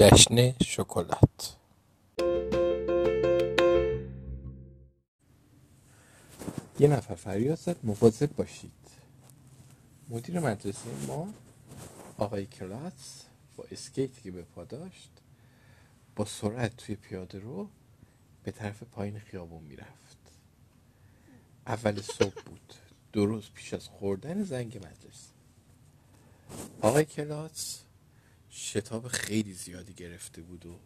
جشن شکلات. یه نفر فریاد زد مواظب باشید. مدیر مدرسه ما آقای کلاس با اسکیتی که به پا داشت با سرعت توی پیاده رو به طرف پایین خیابون می‌رفت. اول صبح بود. درست پیش از خوردن زنگ مدرسه آقای کلاس شتاب خیلی زیادی گرفته بود و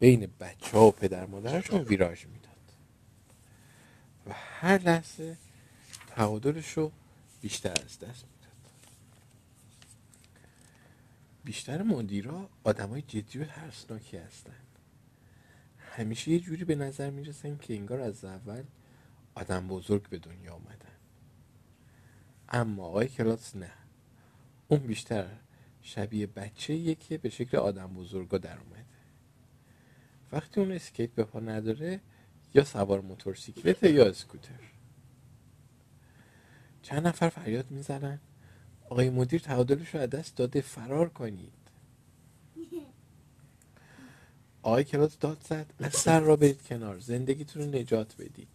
بین بچه ها و پدر مادرشون ویراژ می‌داد. و هر لحظه تعادلش رو بیشتر از دست می‌داد. بیشتر مدیرا آدم های جدی و ترسناکی هستن. همیشه یه جوری به نظر می‌رسن که انگار از اول آدم بزرگ به دنیا آمدن اما آقای کلاس نه. اون بیشتر شبیه بچه که به شکل آدم بزرگا در اومده. وقتی اون اسکیت به پا نداره یا سوار موتورسیکلت یا اسکوتر. چند نفر فریاد می‌زنن؟ آقای مدیر تعادلش رو از دست داده فرار کنید. آقای کلاس داد زد از سر را برید کنار. زندگیتون رو نجات بدید.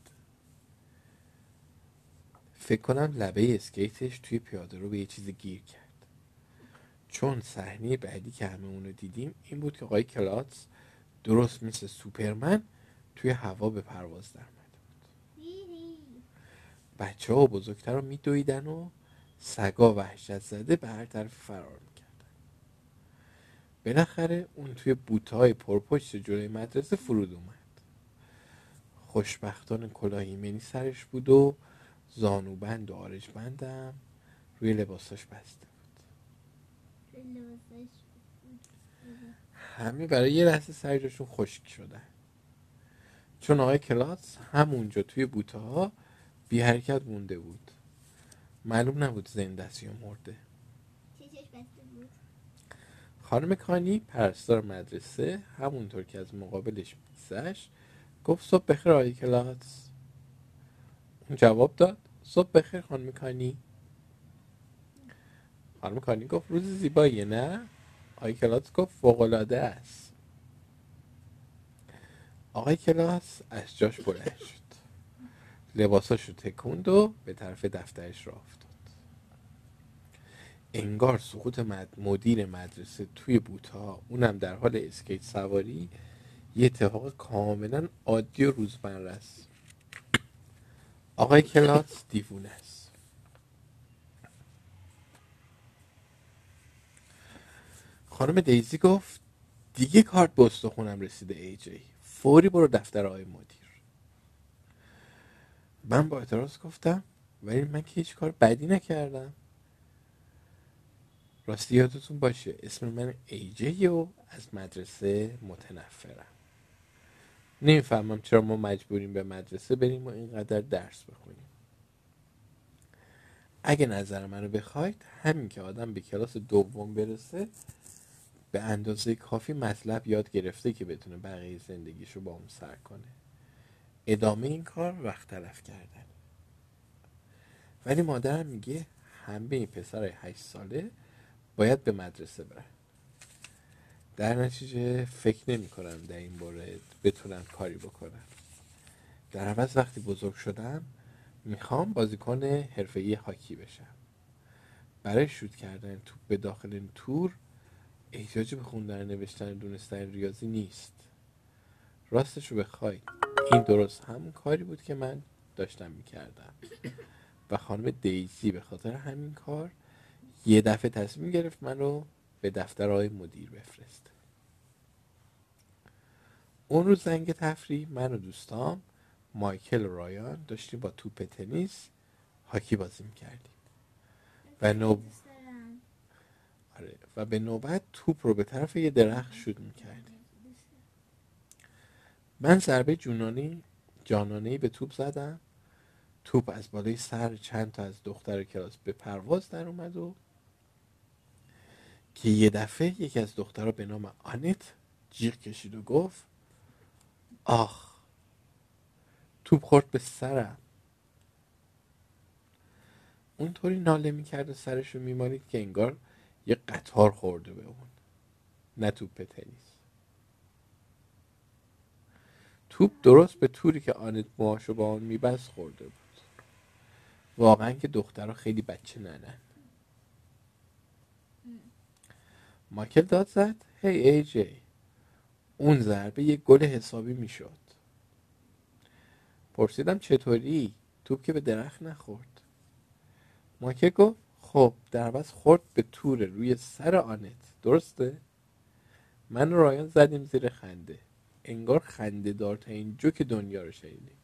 فکر کنم لبه اسکیتش توی پیاده رو به یه چیز گیر کرد. چون صحنه بعدی که همه اونو دیدیم این بود که آقای کلاتس درست مثل سوپرمن توی هوا به پرواز در بود بچه ها و بزرگتر رو میدویدن و سگا وحشت زده به هر طرف فرار می‌کردن. بالاخره اون توی بوتهای پرپشت جلوی مدرسه فرود اومد. خوشبختان کلاهی منی سرش بود و زانوبند و آرش بندم روی لباساش بسته همه برای یه لحظه سرجاشون خشک شدن چون آقای کلاس همونجا توی بوته ها بی حرکت مونده بود. معلوم نبود زنده است یا مرده. خانم کانی پرستار مدرسه همونطور که از مقابلش میگذشت گفت صبح بخیر آقای کلاس. اون جواب داد صبح بخیر خانم کانی. خانم کانی گفت روز زیباییه نه؟ آقای کلاس گفت فوقلاده است. آقای کلاس از جاش بلند شد. لباساش رو تکوند و به طرف دفترش را افتاد. انگار سقوط مدیر مدرسه توی بوتا اونم در حال اسکیت سواری یه اتفاق کاملا عادی و روزمره است آقای کلاس دیوونه است خانم دیزی گفت دیگه کارت به استخونم رسیده ای جی. فوری برو دفتر آقای مدیر. من با اعتراض گفتم ولی من که هیچ کار بدی نکردم. راستی یادتون باشه اسم من ایجی و از مدرسه متنفرم. نمی‌فهمم چرا ما مجبوریم به مدرسه بریم و اینقدر درس بخونیم. اگه نظر منو بخواید همین که آدم به کلاس دوم برسه به اندازه کافی مطلب یاد گرفته که بتونه بقیه زندگیش رو با اون سر کنه. ادامه این کار وقت تلف کردن. ولی مادرم میگه همه پسر هشت ساله باید به مدرسه برن. در نتیجه فکر نمی کنم در این مورد بتونم کاری بکنم در عوض وقتی بزرگ شدم می‌خوام بازیکن حرفه‌ای هاکی بشم. برای شوت کردن توپ به داخل تور احتیاجی به خوندن نوشتن دونستن ریاضی نیست. راستش رو بخوای. این درست همون کاری بود که من داشتم می‌کردم. و خانم دیزی به خاطر همین کار یه دفعه تصمیم گرفت من رو به دفتر آقای مدیر بفرست. اون روز زنگ تفریح من و دوستام مایکل و رایان داشتیم با توپ تنیس هاکی بازی می‌کردیم. و نو آره. و به نوبت توپ رو به طرف یه درخت شود می‌کردیم. من ضربه جونانی جانانه به توپ زدم. توپ از بالای سر چند تا از دختر کلاس به پرواز در اومد و که یه دفعه یکی از دخترها به نام آنت جیغ کشید و گفت آخ. توپ خورد به سرم. اونطوری ناله می‌کرد و سرش رو میمالید که انگار یه قطار خورده به اون. نه توپ تنیس. توپ درست به طوری که آنت موهاشو با اون میبست خورده بود. واقعا که دخترها خیلی بچه ننن. ماکل داد زد. هی ای جی. اون ضربه یه گل حسابی می‌شد. پرسیدم چطوری؟ توپ که به درخت نخورد. مایکل گفت خب در خورد به تور روی سر آنت. درسته؟ من و رایان زدیم زیر خنده. انگار خنده دار تا این جوک دنیا رو شنیدیم.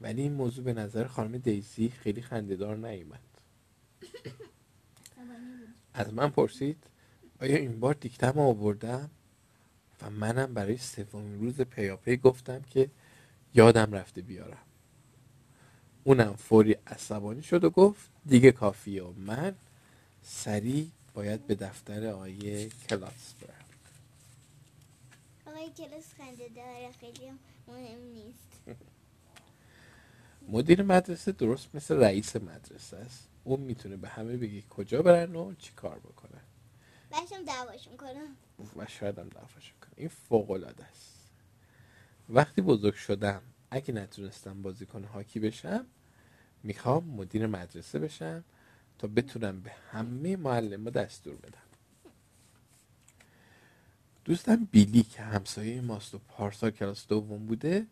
ولی این موضوع به نظر خانم دیزی خیلی خنده دار نیومد. از من پرسید آیا این بار دیکتم آوردم؟ و منم برای سومین روز پیاپی گفتم که یادم رفته بیارم. اونم فوری عصبانی شد و گفت دیگه کافیه. و من سریع باید به دفتر آقای کلاس برم. آقای کلاس خنده داره خیلی مهم نیست. مدیر مدرسه درست مثل رئیس مدرسه است. اون می‌تونه به همه بگه کجا برن و چی کار بکنن. باشم دعواشون کنم و شاید هم دعواشون کنم این فوق العاده است. وقتی بزرگ شدم اگه نتونستم بازیکن هاکی بشم می‌خوام مدیر مدرسه بشم تا بتونم به همه معلم دستور بدم. دوستم بیلی که همسایه ماست و پارسال کلاس دوم بوده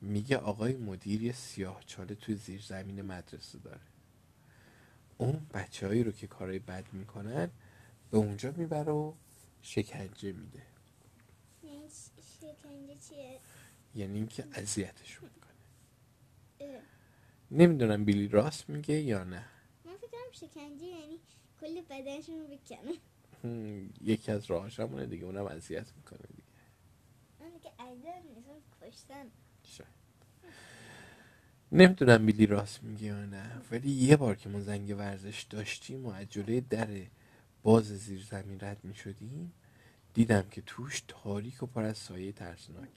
میگه آقای مدیر یه سیاه چاله توی زیر زمین مدرسه داره. اون بچه هایی رو که کارهای بد می‌کنن به اونجا می‌بره و شکنجه میده. یعنی شکنجه چیه؟ یعنی اینکه اذیتشون می‌کنه. نمی‌دونم بیلی راست میگه یا نه. من فکرم شکنجه یعنی کل بدنشون رو بکنه. یکی از راهاش همونه دیگه اونم اذیت می‌کنه دیگه. اون که اذیت نیست کشتن. نمی‌دونم میلی راست میگه یا نه ولی یه بار که ما زنگ ورزش داشتیم و از جلوی در باز زیر زمین رد می‌شدیم دیدم که توش تاریک و پر از سایه ترسناک.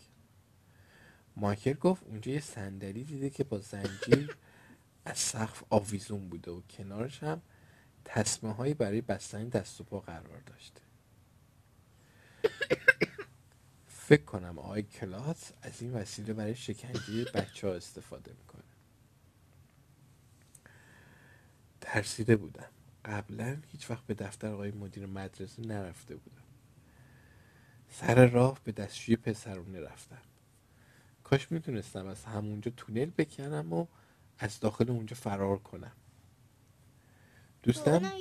مایکل گفت اونجا یه صندلی دیده که با زنجیر از سقف آویزون بوده و کنارش هم تصمه هایی برای بستن دست و پا قرار داشته. فکر کنم آقای کلاس از این وسیله برای شکنجه بچه ها استفاده می‌کنه. ترسیده بودم. قبلا هیچ وقت به دفتر آقای مدیر مدرسه نرفته بودم. سر راه به دستشوی پسرونه رفتم. کاش می‌تونستم از همونجا تونل بکنم و از داخل اونجا فرار کنم. دوستم؟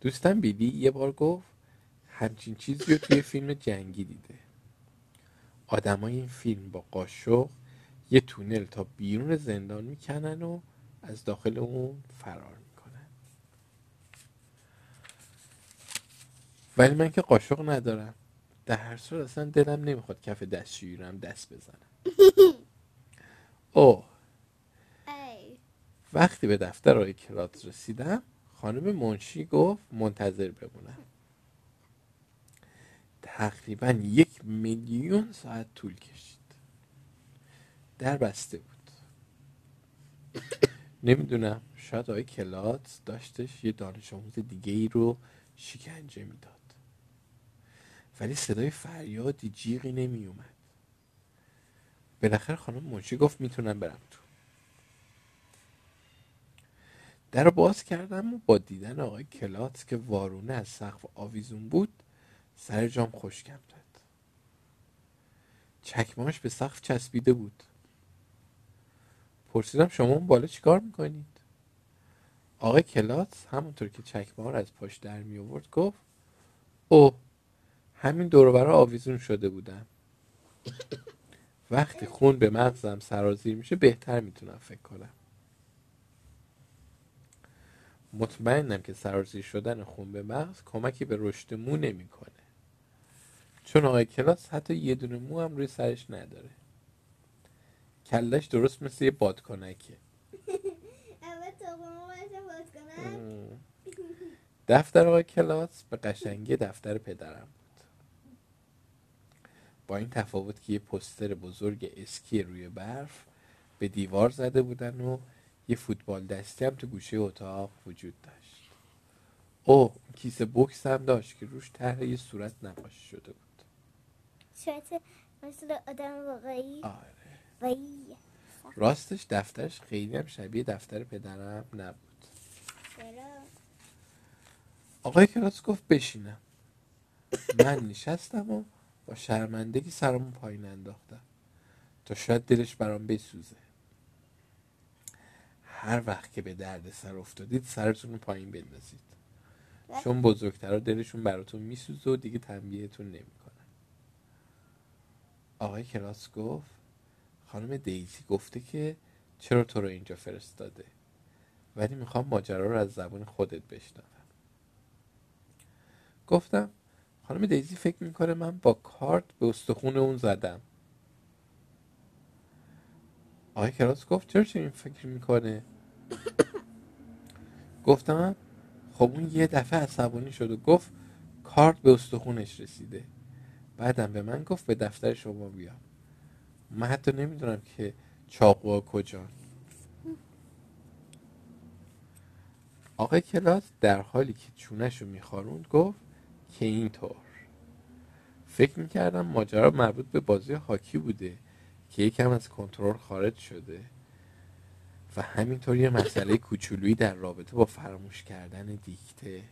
دوستم بیلی یه بار گفت همچین چیزی رو توی فیلم جنگی دیده. آدمای این فیلم با قاشق یه تونل تا بیرون زندان می‌کنن و از داخل اون فرار می‌کنن. ولی من که قاشق ندارم. در هر صورت اصلا دلم نمی‌خواد کف دستشویی رو هم دست بزنم. اوه وقتی به دفتر آقای کرات رسیدم خانم منشی گفت منتظر بمونم. تقریبا یک میلیون ساعت طول کشید. در بسته بود. نمی‌دونم شاید آقای کلات داشتش یه دانش آموز دیگه ای رو شکنجه می‌داد. ولی صدای فریادی جیغی نمی اومد بالاخره خانم منشی گفت می‌تونم برم تو. در باز کردم و با دیدن آقای کلات که وارونه از سقف آویزون بود سر جام خوشکم داد. چکماش به سقف چسبیده بود. پرسیدم شما اون بالا چیکار می‌کنید؟ آقای کلات همونطور که چکمه رو از پاش در می آورد گفت او همین دور آویزون شده بودم. وقتی خون به مغزم سرازیر میشه بهتر می‌تونم فکر کنم. مطمئنم که سرازیر شدن خون به مغز کمکی به رشد مو نمی‌کنه. چون آقای کلاس حتی یه دونه مو هم روی سرش نداره. کلش درست مثل یه بادکنکه. دفتر آقای کلاس به قشنگی دفتر پدرم بود. با این تفاوت که یه پستر بزرگ اسکی روی برف به دیوار زده بودن و یه فوتبال دستی هم تو گوشه اتاق وجود داشت. او کیسه بوکس هم داشت که روش طرح یه صورت نقاشی شده بود. صورت مثل آدم واقعی؟ آره. راستش دفترش خیلی هم شبیه دفتر پدرم نبود. چرا؟ آقای کلاس گفت بشینم. من نشستم و با شرمندگی سرمون پایین انداختم تا شاید دلش برام بسوزه. هر وقت که به درد سر افتادید سرتون رو پایین بندازید. چون بزرگترها دلشون براتون میسوزه و دیگه تنبیهتون نمی‌کنن آقای کلاس گفت خانم دیزی گفته که چرا تو رو اینجا فرستاده؟ ولی می‌خوام ماجرا رو از زبان خودت بشنوم. گفتم خانم دیزی فکر می‌کنه من با کارت به استخون اون زدم. آقای کلاس گفت چرا چنین فکر می‌کنه؟ گفتم خب اون یه دفعه عصبانی شد و گفت کارت به استخونش رسیده. بعدم به من گفت به دفتر شما بیام. من حتی نمی‌دونم که چاقوها کجان آقای کلاس در حالی که چونش رو میخاروند گفت که اینطور. فکر می‌کردم ماجرا مربوط به بازی هاکی بوده که یکم از کنترل خارج شده و همینطور یه مسئله کوچولویی در رابطه با فراموش کردن دیکته.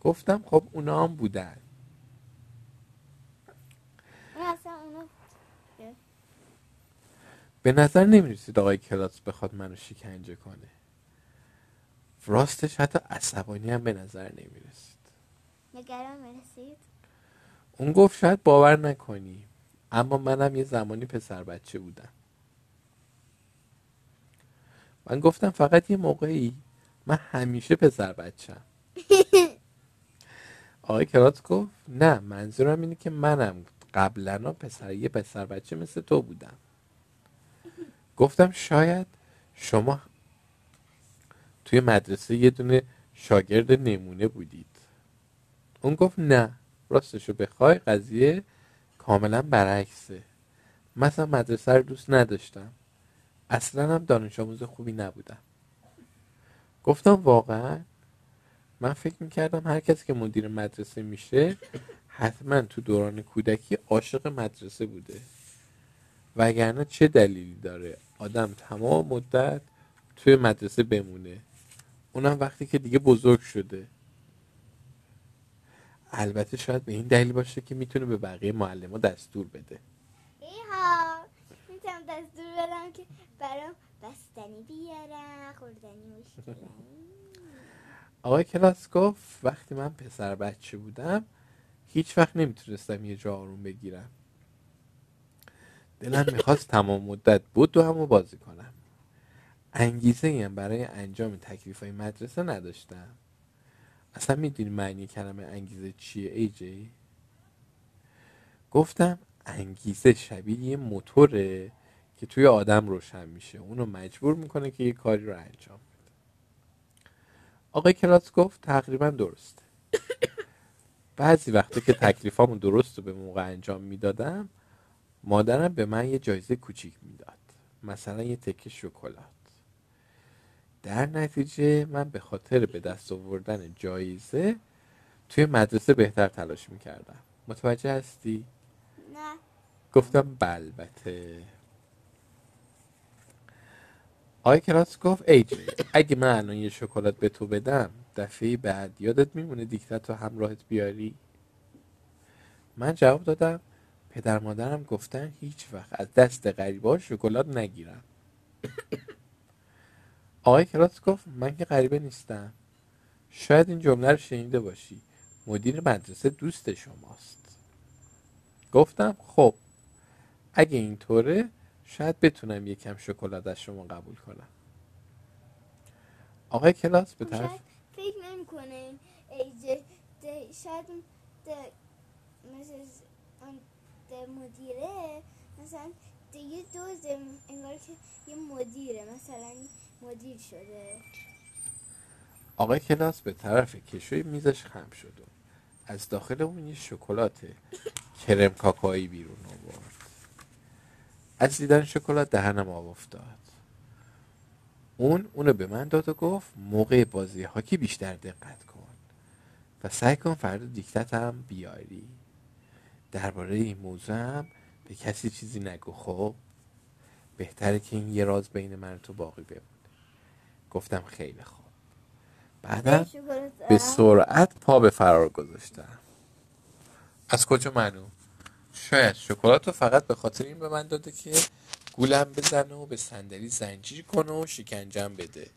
گفتم خب اونا هم بودن. به نظر نمی‌رسید آقای کلاس بخواد منو شکنجه کنه. راستش حتی عصبانی هم به نظر نمی‌رسید. نگران مرسید اون گفت شاید باور نکنی اما منم یه زمانی پسر بچه بودم. من گفتم فقط یه موقعی من همیشه پسر بچم آقای کرات گفت نه منظورم اینه که منم قبلا پسر یه پسر بچه مثل تو بودم. گفتم شاید شما توی مدرسه یه دونه شاگرد نمونه بودید. اون گفت نه راستشو بخوای قضیه کاملا برعکسه. مثلا مدرسه رو دوست نداشتم. اصلا هم دانش آموز خوبی نبودم. گفتم واقعا؟ من فکر می‌کردم هر کسی که مدیر مدرسه میشه حتما تو دوران کودکی عاشق مدرسه بوده. وگرنه چه دلیلی داره؟ آدم تمام مدت توی مدرسه بمونه. اونم وقتی که دیگه بزرگ شده. البته شاید به این دلیل باشه که می‌تونه به بقیه معلم دستور بده. ایها می‌تونم دستور بدم که برام بستنی بیارن خوردنی آقای کلاس گفت وقتی من پسر بچه بودم هیچ وقت نمی‌تونستم یه جا آروم بگیرم. دلم می‌خواست تمام مدت بود و همو بازی کنم. انگیزه ایم برای انجام تکلیف های مدرسه نداشتم. اصلا می‌دونی معنی کلمه انگیزه چیه ای جی؟ گفتم انگیزه شبیه یه موتوره که توی آدم روشن میشه. اونو مجبور می‌کنه که یه کاری رو انجام بده. آقای کلاس گفت تقریبا درسته. بعضی وقتا که تکلیفامو درست رو به موقع انجام می‌دادم مادرم به من یه جایزه کوچیک می‌داد. مثلا یه تکه شکلات. در نتیجه من به خاطر به دست آوردن جایزه توی مدرسه بهتر تلاش می‌کردم. متوجه هستی؟ نه. گفتم البته آقای کلاس گفت ای اگه من الان یه شکلات به تو بدم دفعه بعد یادت میمونه دیکتت رو همراهت بیاری؟ من جواب دادم پدر مادرم گفتن هیچ وقت از دست غریبا شکلات نگیرم. آقای کلاس گفت من که غریبه نیستم. شاید این جمله رو شنیده باشی. مدیر مدرسه دوست شماست. گفتم خب اگه اینطوره شاید بتونم یکم شکلات از شما قبول کنم. آقای کلاس به طرف فکر نمی‌کنه شاید مدیره مثلا ده یه دوز انگار که یه مدیره مثلا مدیر شده. آقای کلاس به طرف کشوی میزش خم شد و از داخل اون یه شکلات کرم کاکایی بیرون آورد. از دیدن شکلات دهنم آب افتاد. اون اونو به من داد و گفت موقع بازی هاکی بیشتر دقت کن و سعی کن فردا دیکتت هم بیاری. درباره این موضوع هم به کسی چیزی نگو خب؟ بهتره که این یه راز بین من تو باقی بمونه. گفتم خیلی خوب. بعدم به سرعت پا به فرار گذاشتم. از کجا معلوم شاید شکلات رو فقط به خاطر این به من داده که گولم بزنه و به صندلی زنجیر کنه و شکنجم بده.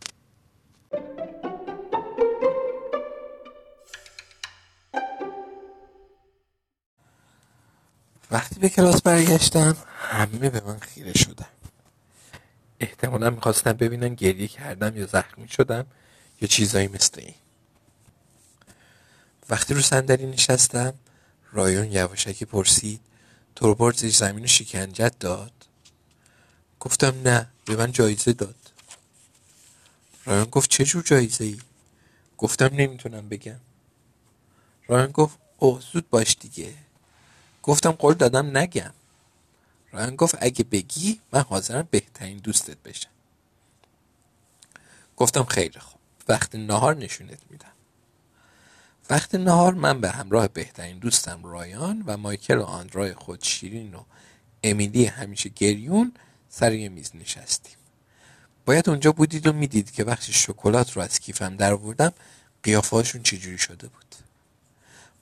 وقتی به کلاس برگشتم همه به من خیره شدن. احتمالا می‌خواستم ببینم گریه کردم یا زخمی شدم یا چیزایی مثل این. وقتی رو صندلی نشستم رایون یواشکی پرسید توربورد زیر زمین شکنجت داد؟ گفتم نه به من جایزه داد. رایان گفت چه جور جایزه ای گفتم نمی‌تونم بگم. رایان گفت اوه زود باش دیگه. گفتم قول دادم نگم. رایان گفت اگه بگی من حاضرم بهترین دوستت بشم. گفتم خیلی خوب. وقت نهار نشونت میدم. وقت نهار من به همراه بهترین دوستم رایان و مایکل و آندرای خود شیرین و امیلی همیشه گریون سر یه میز نشستیم. باید اونجا بودید و می‌دید که وقتی شکلات رو از کیفم در آوردم قیافهاشون چجوری شده بود.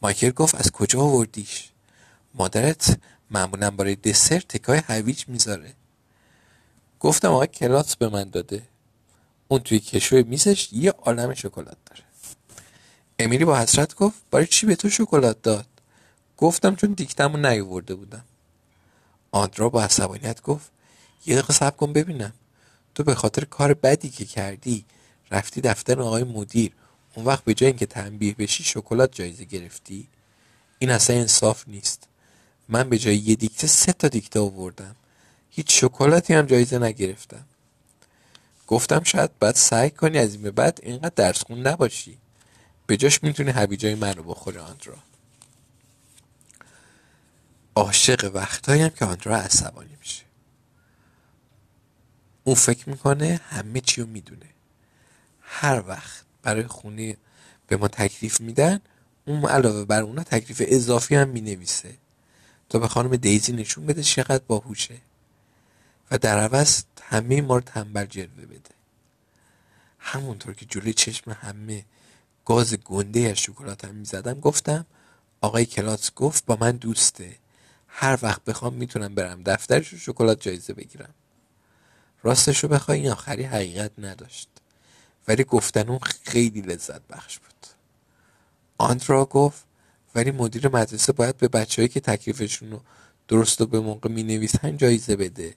مایکل گفت از کجا آوردیش؟ مادرت معمولا برای دسر تکای هویج می‌ذاره. گفتم آقای کلاس به من داده. اون توی کشوی میزش یه عالم شکلات داره. امیلی با حسرت گفت برای چی به تو شکلات داد؟ گفتم چون دیکتمو نیاورده بودم. آندرا با عصبانیت گفت یه دقیقه صبر کن ببینم. تو به خاطر کار بدی که کردی رفتی دفتر آقای مدیر. اون وقت به جای اینکه تنبیه بشی شکلات جایزه گرفتی. این اصلا انصاف نیست. من به جای یه دیکته سه تا دیکته آوردم. هیچ شکلاتی هم جایزه نگرفتم. گفتم شاید باید سعی کنی از این به بعد اینقدر درس خون نباشی. به جاش می‌تونی هویجای من رو بخوری آندرا. عاشق هم که آندرا عصبانی میشه. اون فکر می‌کنه همه چی رو می‌دونه. هر وقت برای خونه به ما تکلیف میدن اون علاوه بر اونا تکلیف اضافی هم می‌نویسه. تا به خانم دیزی نشون بده چقدر باهوشه. و در عوض همه ما رو تنبل جلوه بده. همونطور که جلوی چشم همه گاز گنده از شکلات هم می‌زدم گفتم آقای کلاس گفت با من دوسته. هر وقت بخوام می‌تونم برم دفترش و شکلات جایزه بگیرم. راستش رو بخوای این آخری حقیقت نداشت. ولی گفتن اون خیلی لذت بخش بود. آندرا گفت ولی مدیر مدرسه باید به بچههایی که تکلیفشون رو درست و به موقع می نویسن جایزه بده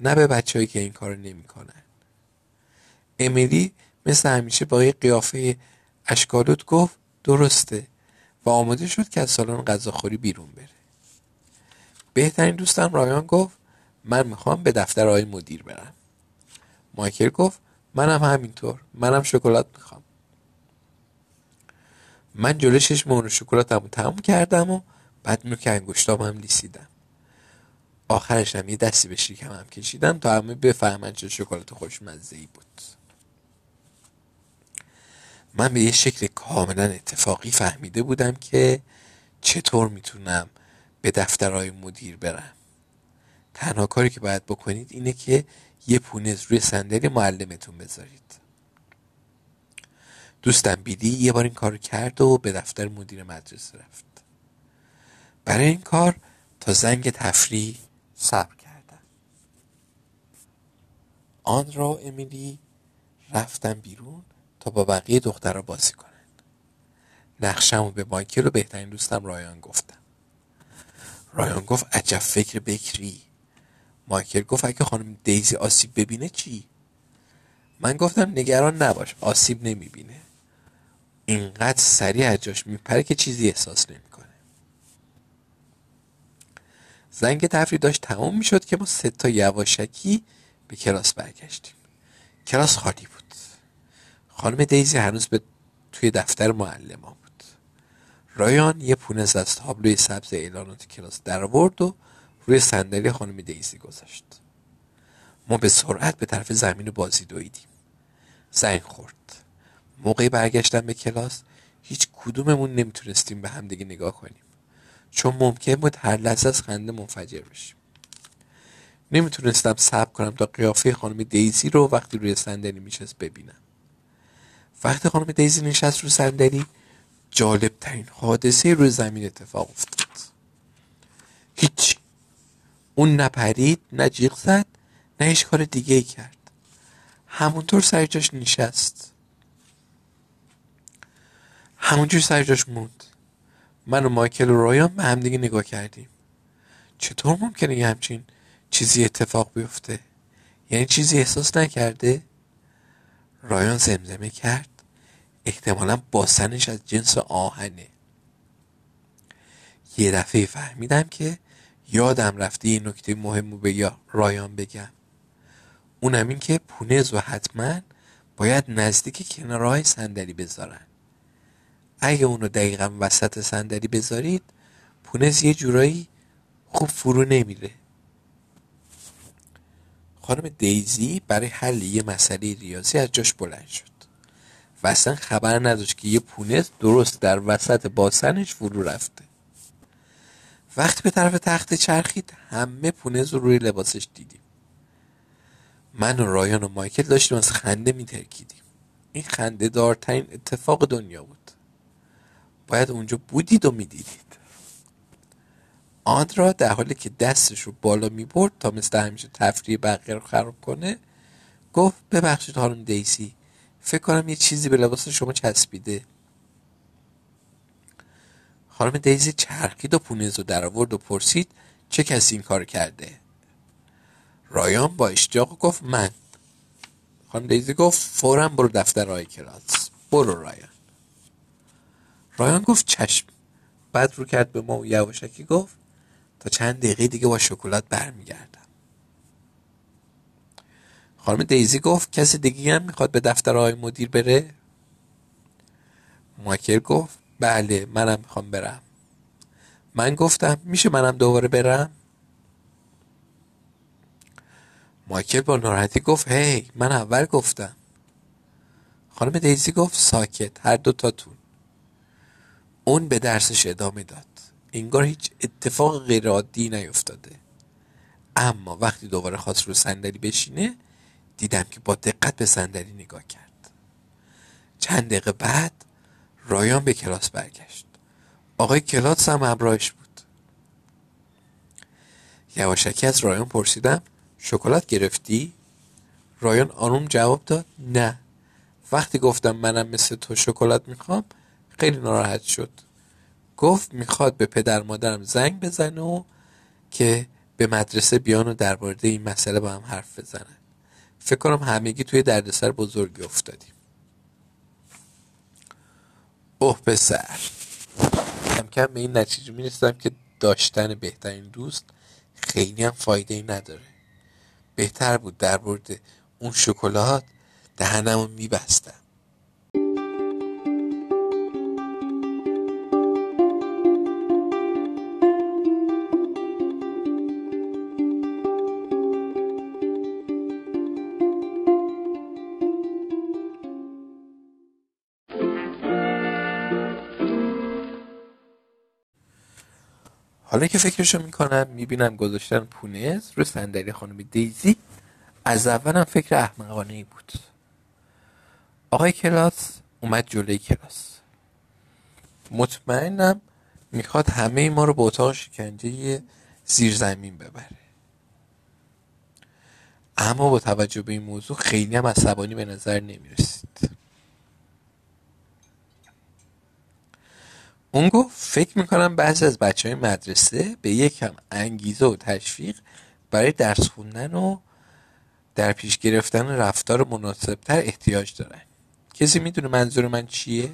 نه به بچههایی که این کار نمی کنن. امیلی مثل همیشه با یه قیافه اشکالوت گفت درسته. و آماده شد که از سالن غذاخوری بیرون بره. بهترین دوستم رایان گفت من می‌خوام به دفتر آقای مدیر برم. مایکل گفت منم همینطور. منم شکلات می‌خوام. من جلوی شش شکلاتمو تموم کردم و بعد نوک انگشتام هم لیسیدم. آخرش هم یه دستی به شکمم هم کشیدم تا همه بفهمن چه شکلات خوشمزه ای بود. من به یه شکل کاملا اتفاقی فهمیده بودم که چطور می‌تونم به دفترهای مدیر برم. تنها کاری که باید بکنید اینه که یه پونز روی صندلی معلمتون بذارید. دوستم بیدی یه بار این کار کرد و به دفتر مدیر مدرسه رفت. برای این کار تا زنگ تفریح صبر کردم آن را امیلی رفتم بیرون تا با بقیه دخترها بازی کنن نقشم و به مایکل و بهترین دوستم رایان گفتم. رایان گفت عجب فکر بکری. مایکل گفت اگه خانم دیزی آسیب ببینه چی؟ من گفتم نگران نباش آسیب نمی‌بینه. اینقدر سریع از جاش میپره که چیزی احساس نمی‌کنه. زنگ تفریح داشت تمام می‌شد که ما سه تا یواشکی به کلاس برگشتیم. کلاس خالی بود. خانم دیزی هنوز به توی دفتر معلم بود. رایان یه پونز از تابلوی سبز اعلانات کلاس در آورد و روی صندلی خانم دیزی گذاشت. ما به سرعت به طرف زمین بازی دویدیم. زنگ خورد. موقعی برگشتن به کلاس هیچ کدوممون نمی‌تونستیم به همدیگه نگاه کنیم. چون ممکن بود هر لحظه از خنده منفجر بشیم. نمی‌تونستم صبر کنم تا قیافه خانم دیزی رو وقتی روی صندلی میشست ببینم. وقتی خانم دیزی نشست رو صندلی جالب ترین حادثه روی زمین اتفاق افتاد. هیچ. اون نپرید نه جیغ زد نه هیچ کار دیگه ای کرد. همونطور سر جاش نشست. همونجور سر جاش موند. من و مایکل و رایان به همدیگه نگاه کردیم. چطور ممکنه یه همچین چیزی اتفاق بیفته؟ یعنی چیزی احساس نکرده؟ رایان زمزمه کرد. احتمالا باسنش از جنس آهنه. یه دفعه فهمیدم که یادم رفته یه نکته مهم رو به رایان بگم. اونم این که پونز و حتما باید نزدیک کنارهای صندلی بذارن. اگه اونو دقیقا وسط صندلی بذارید پونز یه جورایی خوب فرو نمیره. خانم دیزی برای حل یه مسئله ریاضی از جاش بلند شد و اصلا خبر نداشت که یه پونز درست در وسط باسنش فرو رفته. وقتی به طرف تخت چرخید همه پونز رو روی لباسش دیدیم. من و رایان و مایکل داشتیم از خنده میترکیدیم. این خنده دارترین اتفاق دنیا بود. باید اونجا بودید و می‌دیدید. آندرا در حالی که دستش رو بالا می برد تا مثل همیشه تفریح بقیه رو خراب کنه گفت ببخشید خانم دیسی فکر کنم یه چیزی به لباس شما چسبیده. خانم دیزی چرخید و پونز رو در آورد و پرسید چه کسی این کار کرده؟ رایان با اشتیاق گفت من. خانم دیزی گفت فورا برو دفتر آی کلاس. برو رایان. رایان گفت چشم. بعد رو کرد به ما و یواشکی گفت تا چند دقیقه دیگه با شکلات برمیگردم. خانم دیزی گفت کسی دیگه هم می‌خواد به دفتر آقای مدیر بره؟ مایکل گفت بله منم می‌خوام برم. من گفتم میشه منم دوباره برم؟ مایکل با ناراحتی گفت هی من اول گفتم. خانم دیزی گفت ساکت هر دو تاتون اون به درسش ادامه داد. انگار هیچ اتفاق غیرعادی نیفتاده. اما وقتی دوباره خواست رو صندلی بشینه دیدم که با دقت به صندلی نگاه کرد. چند دقیقه بعد رایان به کلاس برگشت. آقای کلاس هم همراهش بود. یواشکی از رایان پرسیدم شکلات گرفتی؟ رایان آروم جواب داد نه. وقتی گفتم منم مثل تو شکلات می‌خوام خیلی ناراحت شد. گفت می‌خواد به پدر مادرم زنگ بزنه و که به مدرسه بیان و درباره این مسئله با هم حرف بزنن. فکر کنم همگی توی دردسر بزرگی افتادیم. اوه پسر. کم کم به این نتیجه می‌رسیدم که داشتن بهترین دوست خیلی هم فایده ای نداره. بهتر بود در برد اون شکلات دهنمو میبستم حالا که فکرشو می‌کنم می‌بینم گذاشتن پونز روی صندلی خانم دیزی. از اولم فکر احمقانه ای بود. آقای کلاس اومد جلوی کلاس. مطمئنم می‌خواد همه ما رو به اتاق شکنجه زیر زمین ببره. اما با توجه به این موضوع خیلی هم عصبانی به نظر نمی‌رسید. اون گفت فکر می‌کنم بعضی از بچه های مدرسه به یکم انگیزه و تشویق برای درس خوندن و در پیش گرفتن رفتار مناسبتر احتیاج دارن کسی می‌دونه منظور من چیه؟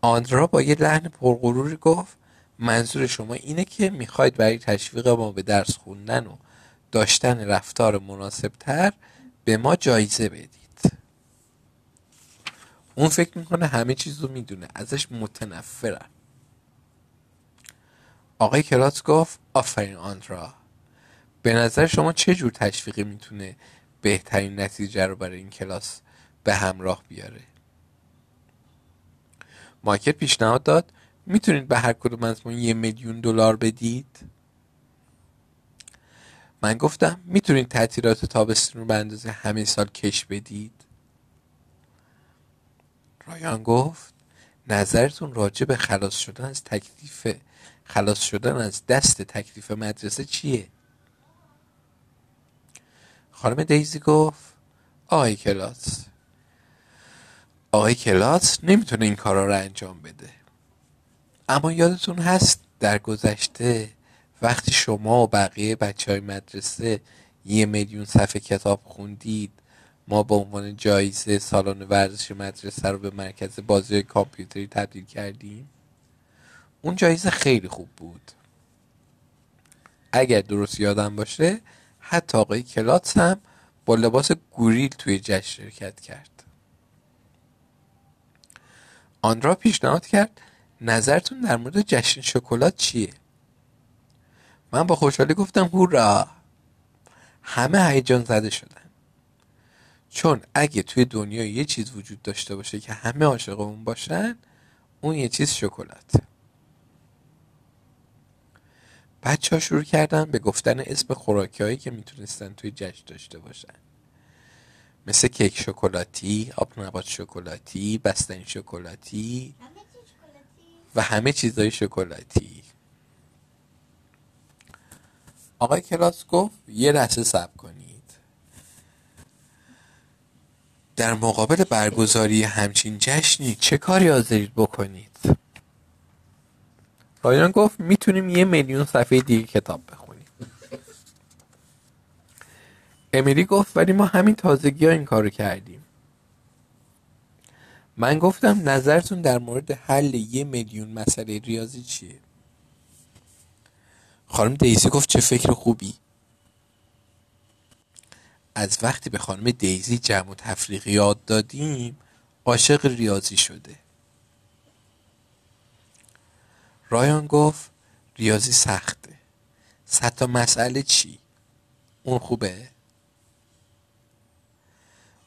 آندرا با یه لحن پرغروری گفت منظور شما اینه که می‌خواید برای تشویق ما به درس خوندن و داشتن رفتار مناسبتر به ما جایزه بدید اون فکر می‌کنه همه چیز رو می‌دونه ازش متنفرم آقای کلاس گفت آفرین آندرا. به نظر شما چه جور تشویقی می‌تونه بهترین نتیجه رو برای این کلاس به همراه بیاره؟ مایکل پیشنهاد داد می‌تونید به هر کدوم از ما یه میلیون دلار بدید؟ من گفتم می‌تونید تعطیلات تابستون رو به اندازه همه سال کش بدید؟ رایان گفت نظرتون راجع به خلاص شدن از تکلیف خلاص شدن از دست تکلیف مدرسه چیه؟ خانم دیزی گفت آقای کلاس. آقای کلاس نمی‌تونه این کارا رو انجام بده. اما یادتون هست در گذشته وقتی شما و بقیه بچه های مدرسه یه میلیون صفحه کتاب خوندید ما به عنوان جایزه سالن ورزش مدرسه رو به مرکز بازی کامپیوتری تبدیل کردیم. اون جایزه خیلی خوب بود. اگر درست یادم باشه حتی آقای کلاتس هم با لباس گوریل توی جشن شرکت کرد. آندرا پیشنهاد کرد نظرتون در مورد جشن شکلات چیه؟ من با خوشحالی گفتم هورا! همه هیجان زده شدن. چون اگه توی دنیا یه چیز وجود داشته باشه که همه عاشق اون باشن اون یه چیز شکلات. بچه ها شروع کردن به گفتن اسم خوراکی هایی که می‌تونستن توی جشن داشته باشن. مثل کیک شکلاتی، آب نبات شکلاتی، بستنی شکلاتی و همه چیزهای شکلاتی. آقای کلاس گفت یه لحظه صبر کنید در مقابل برگزاری همچین جشنی چه کاری حاضرید بکنید؟ رایان گفت می‌تونیم یه میلیون صفحه دیگه کتاب بخونیم. امیلی گفت ولی ما همین تازگی ها این کارو کردیم. من گفتم نظرتون در مورد حل یه میلیون مسئله ریاضی چیه؟ خانم دیزی گفت چه فکر خوبی؟ از وقتی به خانم دیزی جمع و تفریق یاد دادیم عاشق ریاضی شده. رایان گفت ریاضی سخته. صد تا مسئله چی؟ اون خوبه؟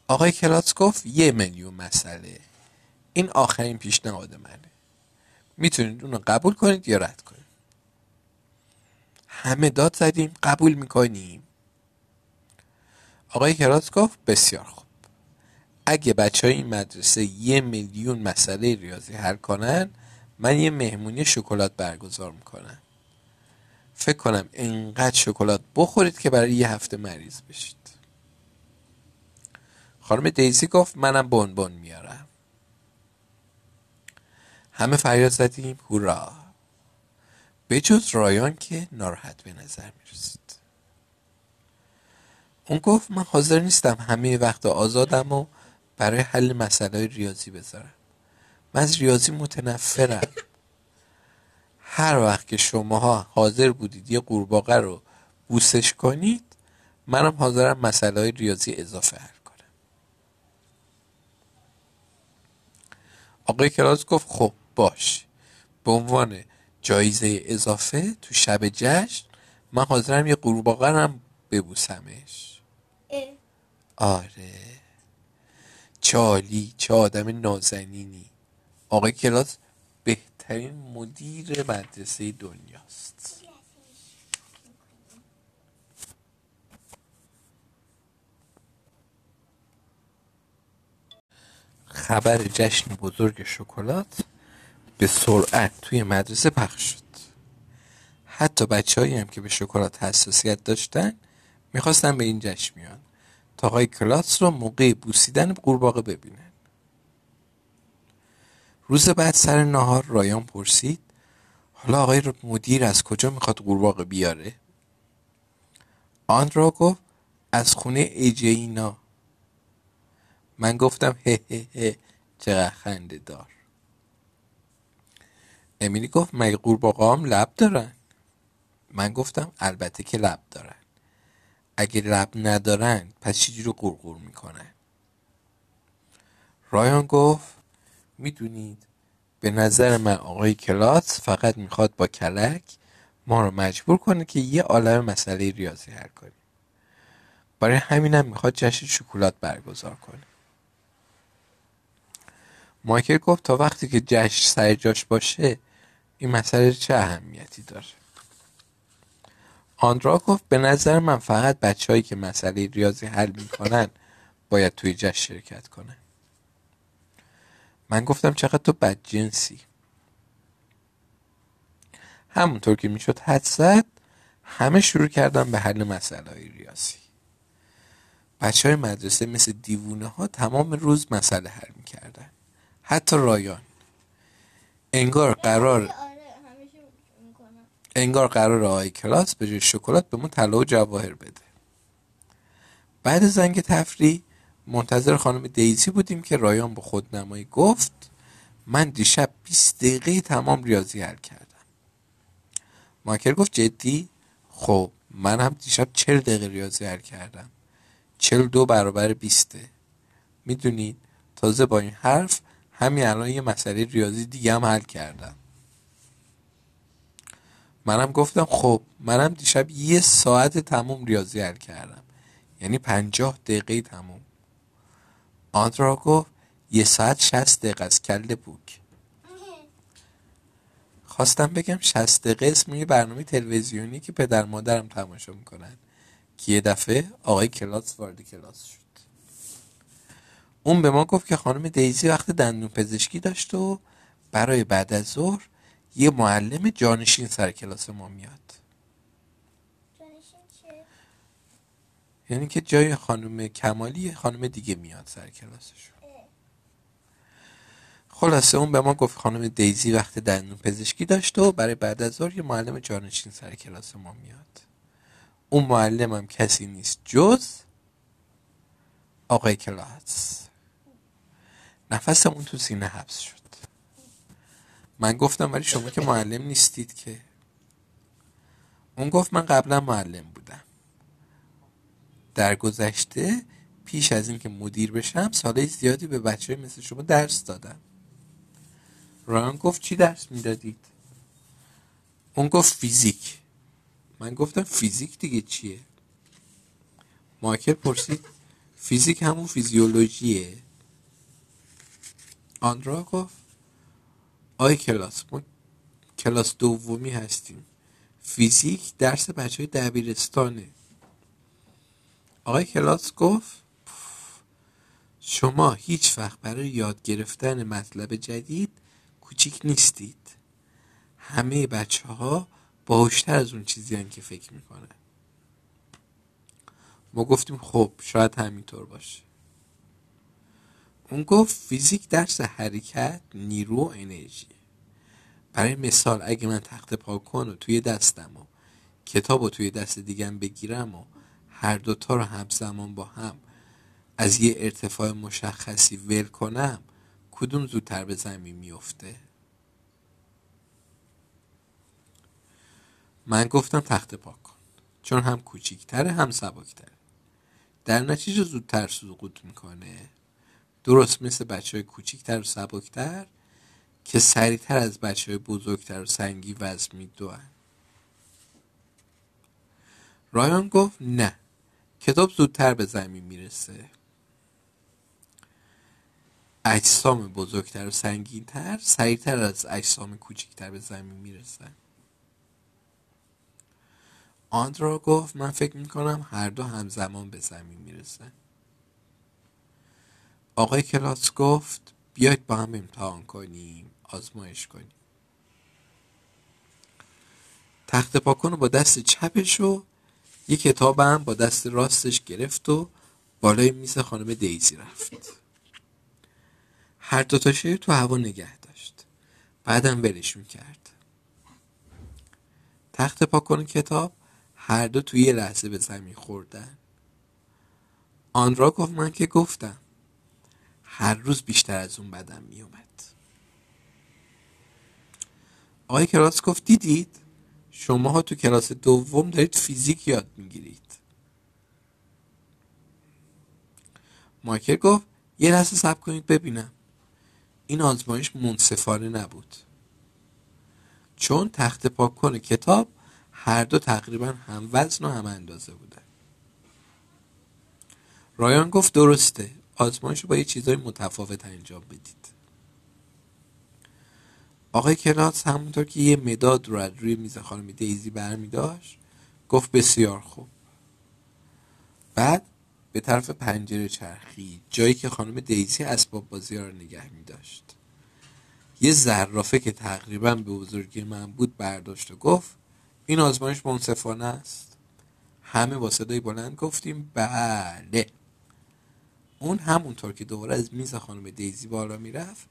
آقای کلاس گفت یه میلیون مسئله. این آخرین پیشنهاد منه. می‌تونید اونو قبول کنید یا رد کنید؟ همه داد زدیم قبول می‌کنیم. آقای کراس گفت بسیار خوب. اگه بچه های این مدرسه یه میلیون مسئله ریاضی حل کنن من یه مهمونی شکلات برگزار می‌کنم. فکر کنم اینقدر شکلات بخورید که برای یه هفته مریض بشید. خانم دیزی گفت منم بون میارم. همه فریاد زدیم هورا! به جز رایان که ناراحت به نظر می‌رسید. اون گفت من حاضر نیستم همه وقت آزادم و برای حل مسئله ریاضی بذارم. من از ریاضی متنفرم. هر وقت که شماها حاضر بودید یه قورباغه رو بوسش کنید منم حاضرم مسئله ریاضی اضافه حل کنم. آقای کلاس گفت خب باش. به عنوان جایزه اضافه تو شب جشن من حاضرم یه قورباغه هم ببوسمش. آره. چالی چه آدم نازنینی. آقای کلاس بهترین مدیر مدرسه دنیاست. خبر جشن بزرگ شکلات به سرعت توی مدرسه پخش شد. حتی بچه هم که به شکلات حساسیت داشتن می‌خواستن به این جشن میان آقای کلاس رو موقع بوسیدن قورباغه ببینن. روز بعد سر نهار رایان پرسید حالا آقای مدیر از کجا می‌خواد قورباغه بیاره؟ آندرا گفت از خونه ایجینا من گفتم هه هه هه چقدر خنده دار. امیلی گفت مگه قورباغه هم لب دارن؟ من گفتم البته که لب دارن. اگه لب ندارن پس چیزی رو قورقور می‌کنن؟ رایان گفت می‌دونید به نظر من آقای کلاس فقط می‌خواد با کلک ما رو مجبور کنه که یه عالم مسئله ریاضی حل کنیم. برای همینم می‌خواد جشن شکلات برگزار کنه. مایکل گفت تا وقتی که جشن سر جاش باشه این مسئله چه اهمیتی داره؟ آندرا گفت به نظر من فقط بچههایی که مسئله ریاضی حل می‌کنن باید توی جشن شرکت کنن. من گفتم چقدر تو بدجنسی همونطور که می‌شد حد زد همه شروع کردن به حل مسئله های ریاضی. بچه های مدرسه مثل دیوونه ها تمام روز مسئله حل می‌کردن. حتی رایان. انگار قرار انگار قرار آقای کلاس به جای شکلات به ما طلا و جواهر بده. بعد زنگ تفریح منتظر خانم دیزی بودیم که رایان با خودنمایی گفت من دیشب 20 دقیقه تمام ریاضی حل کردم. مایکل گفت جدی؟ خب من هم دیشب 40 دقیقه ریاضی حل کردم. 42 برابر 20 می‌دونید تازه با این حرف همین الان یه مسئله ریاضی دیگه هم حل کردم. منم گفتم خب منم دیشب یه ساعت تموم ریاضی حل کردم. یعنی پنجاه دقیقه تموم. آندرا گفت یه ساعت شست دقیقه از کل بوک. خواستم بگم شست دقیقه اسم یه برنامه تلویزیونی که پدر مادرم تماشا می‌کنن. که یه دفعه آقای کلاس وارد کلاس شد. اون به ما گفت که خانم دیزی وقت دندون پزشکی داشت و برای بعد از ظهر یه معلم جانشین سر کلاس ما میاد. جانشین؟ یعنی که جای خانم کمالی خانم دیگه میاد سر کلاسشون. خلاصه اون به ما گفت خانم دیزی وقت دندون پزشکی داشته و برای بعد از ظهر یه معلم جانشین سر کلاس ما میاد. اون معلم هم کسی نیست جز آقای کلاس. نفسمون تو سینه حبس شد. من گفتم ولی شما که معلم نیستید که. اون گفت من قبلا معلم بودم. در گذشته پیش از اینکه مدیر بشم سالهای زیادی به بچه مثل شما درس دادم. رایان گفت چی درس می‌دادید؟ اون گفت فیزیک. من گفتم فیزیک دیگه چیه؟ مایکل پرسید فیزیک همون فیزیولوژیه. آندرا گفت آی کلاس ما کلاس دومی هستیم. فیزیک درس بچه های دبیرستانه. آقای کلاس گفت شما هیچ وقت برای یاد گرفتن مطلب جدید کوچیک نیستید. همه بچه ها باهوشتر از اون چیزی هن که فکر می‌کنن. ما گفتیم خب شاید همینطور باشه. اون گفت فیزیک درس حرکت نیرو و انرژی. برای مثال اگه من تخت پاکن رو توی دستم و کتاب رو توی دست دیگم بگیرم و هر دوتا رو همزمان با هم از یه ارتفاع مشخصی ول کنم کدوم زودتر به زمین میفته من گفتم تخت پاک کن چون هم کوچیکتره هم سبکتره. در نتیجه زودتر سقوط می‌کنه. درست مثل بچه های کوچیکتر و سبکتر که سریعتر از بچه های بزرگتر و سنگی وزن میدون رایان گفت نه کتاب زودتر به زمین می‌رسه. اجسام بزرگتر و سنگینتر سریعتر از اجسام کوچکتر به زمین می‌رسن آندرا گفت من فکر می‌کنم هر دو همزمان به زمین می‌رسن. آقای کلاس گفت بیاید با هم امتحان کنیم آزمایش کنیم. تخت پاکن با دست چپش و یه کتاب هم با دست راستش گرفت و بالای میز خانم دیزی رفت. هر دو تا شیر تو هوا نگه داشت. بعدم ولشون کرد تخت پاکن کتاب هر دو توی یه لحظه به زمین خوردن. آن را گفت من که گفتم. هر روز بیشتر از اون بدم میومد آقای کلاس گفت دیدید؟ شماها تو کلاس دوم دارید فیزیک یاد می‌گیرید. مایکل گفت یه لحظه صبر کنید ببینم. این آزمایش منصفانه نبود. چون تخت پاک کتاب هر دو تقریبا هم وزن و هم اندازه بودن رایان گفت درسته. آزمایش رو با یه چیزای متفاوت انجام بدید. آقای کلاس همونطور که یه مداد رو از روی میز خانم دیزی برمی داشت گفت بسیار خوب. بعد به طرف پنجره چرخی جایی که خانم دیزی اسباب بازی رو نگه می داشت یه زرافه که تقریبا به بزرگی من بود برداشت و گفت این آزمایش منصفانه است. همه با صدای بلند گفتیم بله. اون همونطور که دوباره از میز خانم دیزی بالا می‌رفت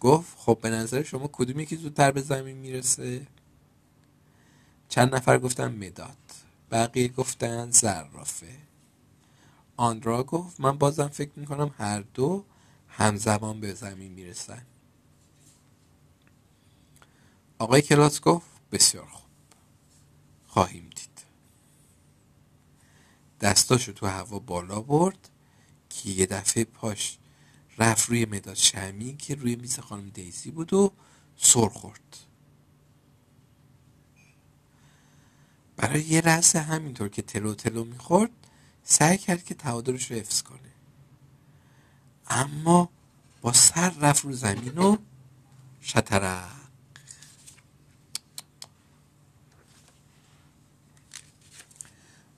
گفت خب به نظر شما کدومی که زودتر به زمین می‌رسه؟ چند نفر گفتن مداد بقیه گفتن زرافه. آندرا گفت من بازم فکر می‌کنم هر دو همزمان به زمین می‌رسن. آقای کلاس گفت بسیار خوب. خواهیم دید. دستاشو تو هوا بالا برد. که یه دفعه پاش رفت روی مداد شمی که روی میز خانم دیزی بود و سر خورد. برای یه لحظه همینطور که تلو تلو می‌خورد سعی کرد که تعادلش رو حفظ کنه. اما با سر رفت رو زمین و شطرق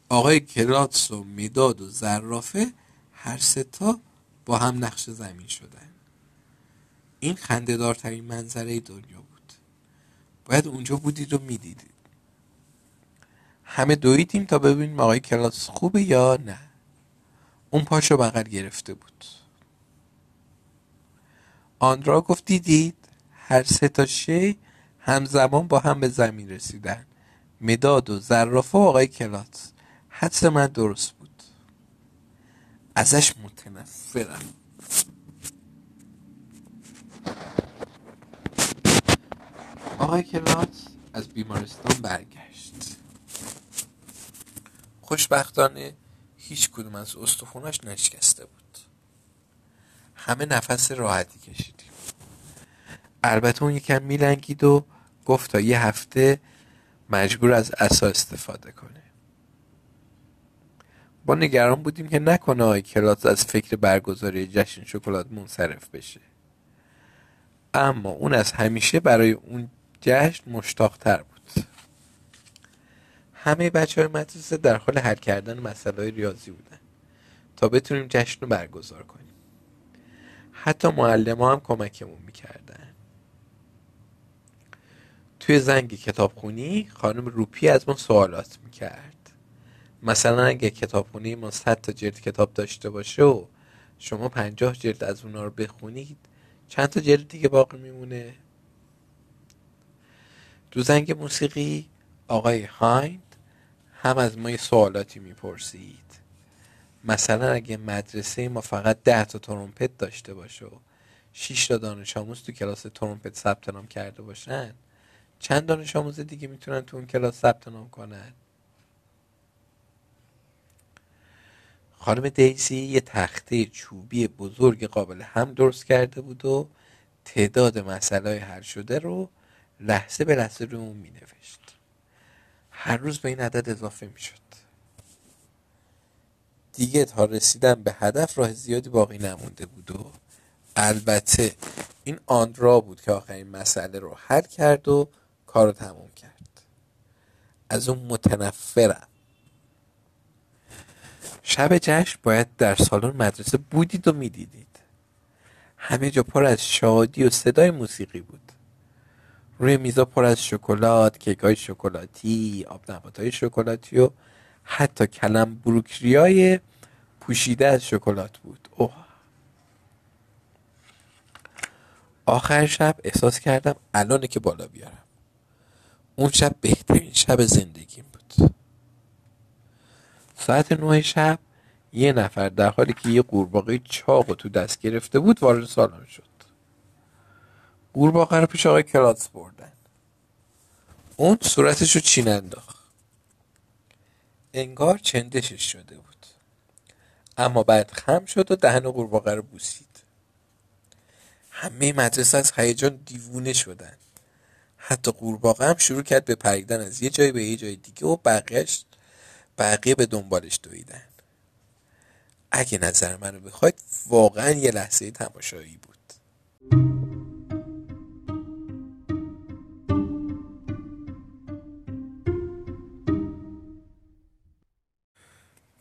آقای کراتس و می‌داد و زرافه هر ستا با هم نقش زمین شدن. این خندهدارترین منظره دنیا بود. باید اونجا بودید و می‌دیدید. همه دویدیم تا ببینیم آقای کلاس خوبه یا نه. اون پاشو بغل گرفته بود. آندرا گفت دیدید؟ هر سه تا شی همزمان با هم به زمین رسیدن. مداد و زرافه و آقای کلاس. حدس من درست بود. ازش متنفرم آقای کلاس از بیمارستان برگشت. خوشبختانه هیچ کدوم از استخوناش نشکسته بود. همه نفس راحتی کشیدیم. البته اون یکم میلنگید و گفت تا یه هفته مجبور از اسا استفاده کنه. با نگران بودیم که نکنه کلاس از فکر برگزاری جشن شکلات منصرف بشه. اما اون از همیشه برای اون جشن مشتاق تر بود. همه بچه های مدرسه در حال حل کردن مسئله ریاضی بودن تا بتونیم جشن رو برگزار کنیم. حتی معلم هم کمکمون می‌کردن. توی زنگ کتابخونی خانم روپی از ما سوالات می‌کرد. مثلا اگه کتابخونی ما صد تا جلد کتاب داشته باشه و شما پنجاه جلد از اونا رو بخونید چند تا جلد دیگه باقی میمونه؟ تو زنگ موسیقی آقای هایند هم از ما یه سوالاتی می‌پرسید. مثلا اگه مدرسه ما فقط ده تا ترومپت داشته باشه و 6 تا دانش آموز تو کلاس ترومپت ثبت نام کرده باشن چند دانش آموز دیگه می‌تونن تو اون کلاس ثبت نام کنن؟ خانم دیزی یه تخته چوبی بزرگ قابل هم درست کرده بود و تعداد مسئله حل شده رو لحظه به لحظه رو می نوشت هر روز به این عدد اضافه می شد دیگه تا رسیدن به هدف راه زیادی باقی نمونده بود و البته این آندرا بود که آخرین مسئله رو حل کرد و کار رو تموم کرد. از اون متنفرم. شب جشن باید در سالن مدرسه بودید و می‌دیدید. همه جا پر از شادی و صدای موسیقی بود. روی میزا پر از شکلات کیک های شکلاتی آب های شکلاتی و حتی کلم بروکری های پوشیده از شکلات بود. اوه. آخر شب احساس کردم الانه که بالا بیارم. اون شب بهترین شب زندگیم ساعت نه شب یه نفر در حالی که یه قورباغه چاق تو دست گرفته بود وارد سالن شد. قورباغه رو پیش آقای کلاتس بردن. اون صورتش رو چین انداخت. انگار چندشش شده بود. اما بعد خم شد و دهن قورباغه رو بوسید. همه مدرسه از هیجان دیوونه شدن. حتی قورباغه هم شروع کرد به پریدن از یه جایی به یه جای دیگه و بقیهش بقیه به دنبالش دویدن. اگه نظر منو بخواید واقعا یه لحظه تماشایی بود.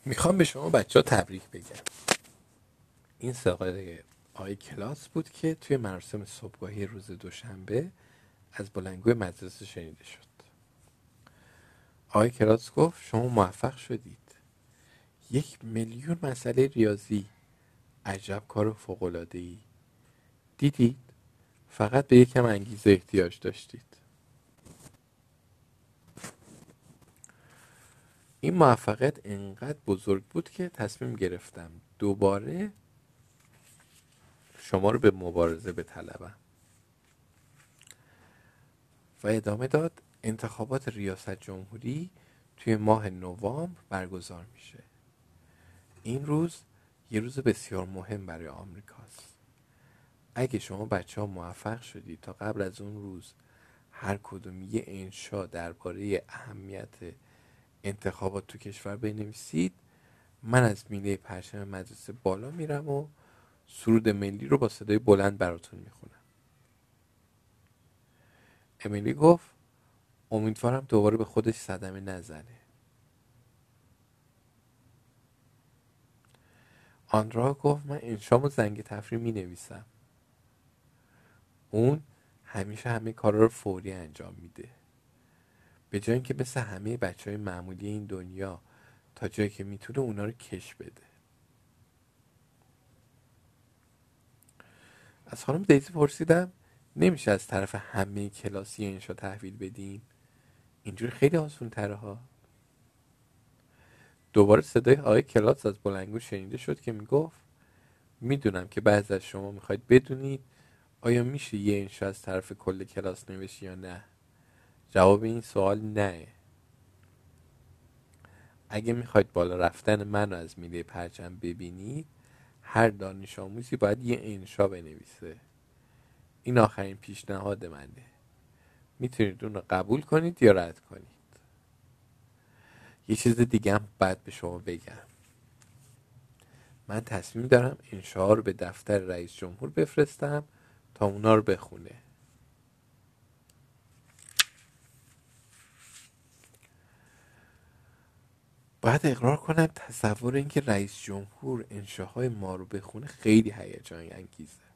می‌خوام به شما بچه ها تبریک بگم. این ساقه آی کلاس بود که توی مراسم صبحگاهی روز دوشنبه از بلنگوی مدرسه شنیده شد. آقای کلاس گفت شما موفق شدید. یک میلیون مسئله ریاضی. عجب کار فوقلاده ای دیدید؟ فقط به یکم انگیزه احتیاج داشتید. این موفقیت انقدر بزرگ بود که تصمیم گرفتم دوباره شما رو به مبارزه به طلبم و ادامه داد انتخابات ریاست جمهوری توی ماه نوامبر برگزار میشه. این روز یه روز بسیار مهم برای آمریکاست اگه شما بچه ها موفق شدید تا قبل از اون روز هر کدوم یه انشا درباره اهمیت انتخابات تو کشور بنویسید من از میله پرچم مدرسه بالا میرم و سرود ملی رو با صدای بلند براتون می‌خونم. امیلی گفت امیدوارم دوباره به خودش صدمه نزنه. آندرا گفت من انشام و زنگ تفریح می نویسم اون همیشه همه کارا رو فوری انجام میده. به جای اینکه مثل همه بچه های معمولی این دنیا تا جایی که می‌تونه اونا رو کش بده. از خانم دیزی پرسیدم نمیشه از طرف همه کلاسی انشا تحویل بدین؟ اینجوری خیلی آسون تره ها. دوباره صدای آقای کلاس از بلنگو شنیده شد که می‌گفت می‌دونم که بعض از شما می‌خواید بدونید آیا میشه یه انشا از طرف کل کلاس نوشی یا نه. جواب این سوال نه. اگه می‌خواید بالا رفتن من از میله پرچم ببینید هر دانش آموزی باید یه انشا بنویسه. این آخرین پیشنهاد منه. می‌تونید اون رو قبول کنید یا رد کنید؟ یه چیز دیگه هم باید به شما بگم. من تصمیم دارم انشاها رو به دفتر رئیس جمهور بفرستم تا اونا رو بخونه. باید اقرار کنم تصور اینکه رئیس جمهور انشاهای ما رو بخونه خیلی هیجان انگیزه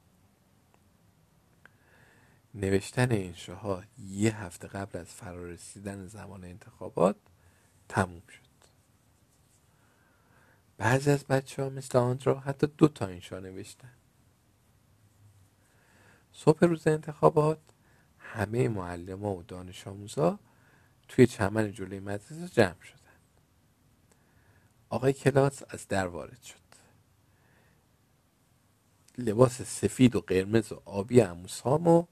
نوشتن انشاها یه هفته قبل از فرارسیدن زمان انتخابات تموم شد. بعضی از بچه ها مثل آندرا حتی دو تا انشا نوشتن. صبح روز انتخابات همه معلم و دانش آموزا توی چمن جلوی مدرسه جمع شدن. آقای کلاس از در وارد شد. لباس سفید و قرمز و آبی اموسام و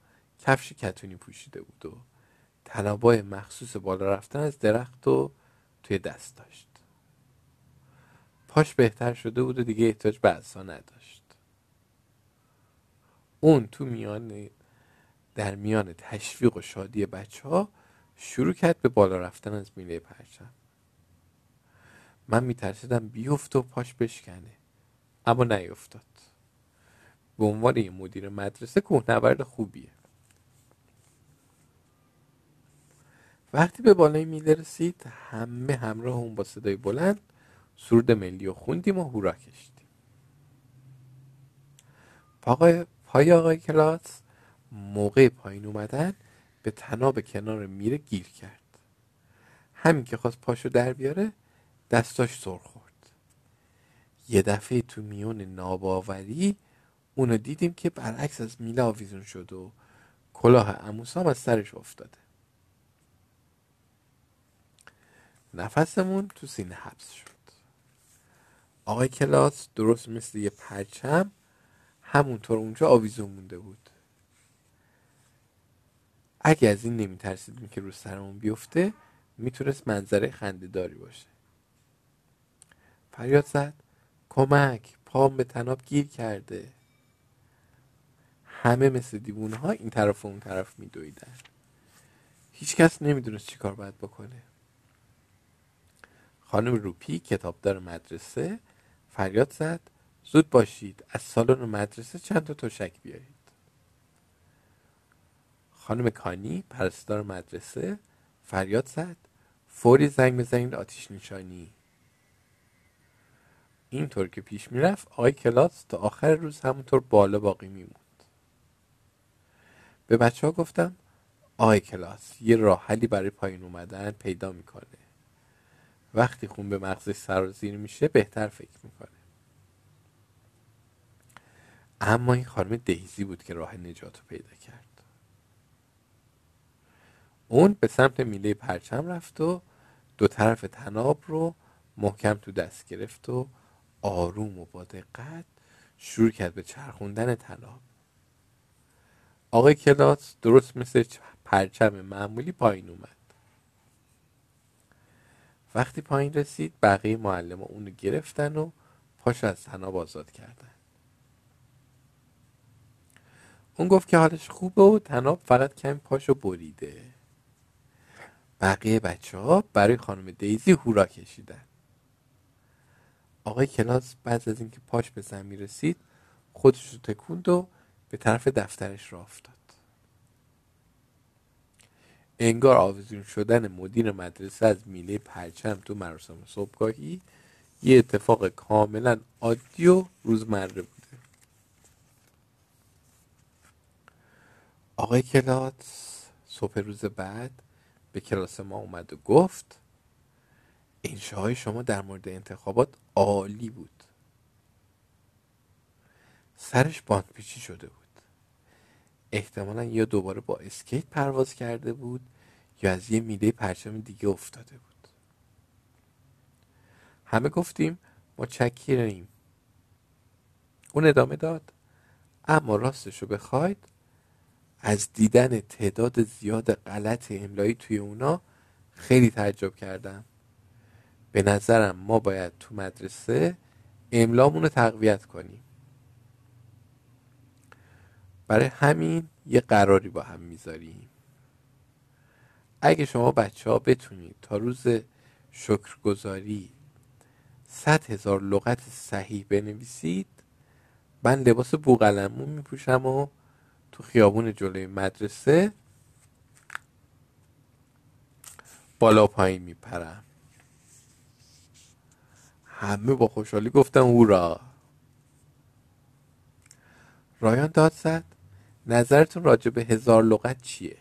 کفش کتونی پوشیده بود و تنابای مخصوص بالا رفتن از درخت و توی دست داشت. پاش بهتر شده بود و دیگه احتاج به نداشت. اون تو میان در میان تشویق و شادی بچه ها شروع کرد به بالا رفتن از میله پرچم. من میترسیدم بیفت و پاش بشکنه اما نیفتاد. به عنوان یه مدیر مدرسه کوهنورد خوبیه. وقتی به بالای میله رسید همه همراه اون با صدای بلند سرود ملی و خوندیم و هورا کشیدیم. پای, پای آقای کلاس موقع پایین اومدن به تناب کنار میره گیر کرد. همین که خواست پاشو در بیاره دستاش سر خورد. یه دفعه تو میون ناباوری اونو دیدیم که برعکس از میله آویزون شد و کلاه اموسام از سرش افتاده. نفسمون تو سینه حبس شد. آقای کلاس درست مثل یه پرچم همونطور اونجا آویزون مونده بود. اگه از این نمیترسیدیم که رو سرمون بیفته می‌تونست منظره خندهداری باشه. فریاد زد کمک پام به تناب گیر کرده. همه مثل دیوونه ها این طرف و اون طرف میدویدن. هیچکس نمی‌دونست چی کار باید بکنه. خانم روپی کتابدار مدرسه فریاد زد. زود باشید از سالن مدرسه چند تا تشک بیارید. خانم کانی پرستار مدرسه فریاد زد. فوری زنگ بزنید آتیش نشانی. اینطور که پیش می‌رفت آقای کلاس تا آخر روز همونطور بالا باقی میموند. به بچه ها گفتم آقای کلاس یه راه حلی برای پایین اومدن پیدا می‌کنه. وقتی خون به مغزش سرازیر میشه بهتر فکر می‌کنه. اما این خانم دیزی بود که راه نجات رو پیدا کرد. اون به سمت میله پرچم رفت و دو طرف تناب رو محکم تو دست گرفت و آروم و با دقت شروع کرد به چرخوندن تناب. آقای کلاس درست مثل پرچم معمولی پایین اومد. وقتی پایین رسید بقیه معلم اونو گرفتن و پاش از تناب آزاد کردن. اون گفت که حالش خوبه و تناب فقط کمی پاشو بریده. بقیه بچه ها برای خانم دیزی هورا کشیدن. آقای کلاس بعد از اینکه پاش به زمین رسید خودش رو تکوند و به طرف دفترش را افتاد. انگار آویزون شدن مدیر مدرسه از میله پرچم تو مراسم صبحگاهی یه اتفاق کاملا عادی و روزمره بوده. آقای کلاس صبح روز بعد به کلاس ما اومد و گفت انشاهای شما در مورد انتخابات عالی بود. سرش باندپیچی شده بود. احتمالا یا دوباره با اسکیت پرواز کرده بود یا از یه میله پرچم دیگه افتاده بود. همه گفتیم ما چکیریم اون ادامه داد اما راستش رو بخواید از دیدن تعداد زیاد غلط املایی توی اونا خیلی تعجب کردم. به نظرم ما باید تو مدرسه املامون رو تقویت کنیم. برای همین یه قراری با هم می‌ذاریم. اگه شما بچه ها بتونید تا روز شکرگزاری صد هزار لغت صحیح بنویسید من لباس بوغلمون میپوشم و تو خیابون جلوی مدرسه بالا پایین میپرم. همه با خوشحالی گفتن هورا. رایان داد زد. نظرتون راجع به هزار لغت چیه؟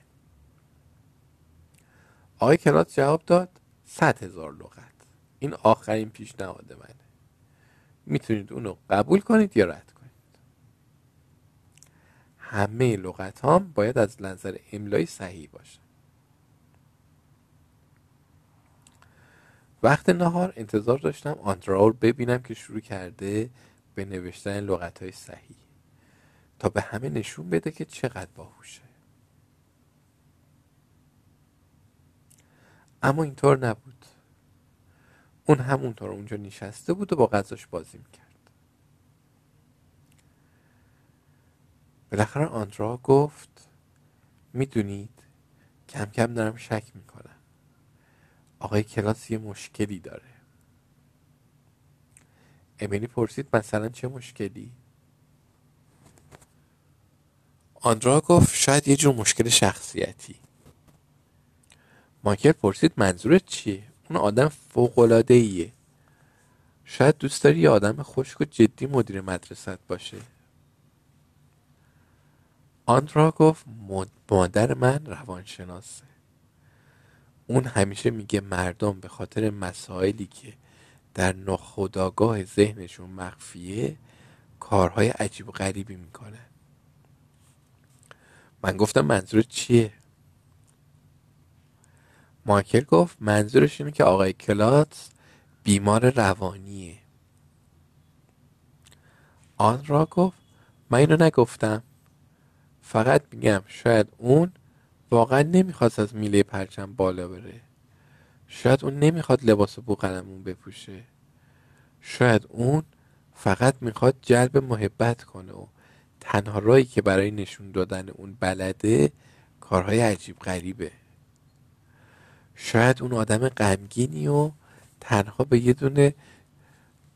آقای کلاس جواب داد صد هزار لغت. این آخرین پیشنهاد منه. می‌تونید اونو قبول کنید یا رد کنید. همه لغت هم باید از نظر املایی صحیح باشه. وقت نهار انتظار داشتم آندرا رو ببینم که شروع کرده به نوشتن لغت های صحیح. تا به همه نشون بده که چقدر باهوشه. اما اینطور نبود. اون همونطور اونجا نشسته بود و با غذاش بازی می‌کرد. بالاخره آندرا گفت می‌دونید کم کم دارم شک می‌کنم. آقای کلاس یه مشکلی داره. امیلی پرسید مثلا چه مشکلی؟ آندرا گفت شاید یه جور مشکل شخصیتی. مایکل پرسید منظورت چیه؟ اون آدم فوقلاده ایه شاید دوست داری یه آدم خشک و جدی مدیر مدرست باشه. آندرا گفت مادر من روانشناسه. اون همیشه میگه مردم به خاطر مسائلی که در نخودآگاه ذهنشون مخفیه کارهای عجیب و غریبی می‌کنن. من گفتم منظور چیه؟ مایکل گفت منظورش اینه که آقای کلات بیمار روانیه. آن را گفت من اینو نگفتم. فقط میگم شاید اون واقعا نمی‌خواست از میله پرچم بالا بره. شاید اون نمی‌خواد لباس بوقلمون بپوشه. شاید اون فقط می‌خواد جلب محبت کنه و تنها رایی که برای نشون دادن اون بلده کارهای عجیب غریبه. شاید اون آدم غمگینی و تنها به یه دونه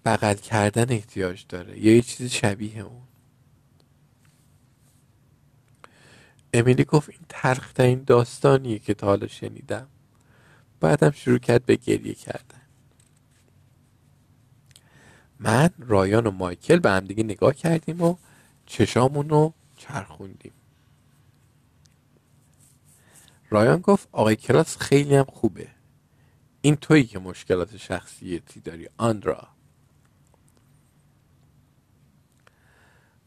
بغل کردن احتیاج داره یا یه چیز شبیه اون. امیلی گفت این ترخترین داستانیه که تا حالا شنیدم. بعدم شروع کرد به گریه کردن. من رایان و مایکل به همدیگه نگاه کردیم و چشامون رو چرخوندیم. رایان گفت آقای کلاس خیلی هم خوبه. این تویی که مشکلات شخصیتی داری آندرا.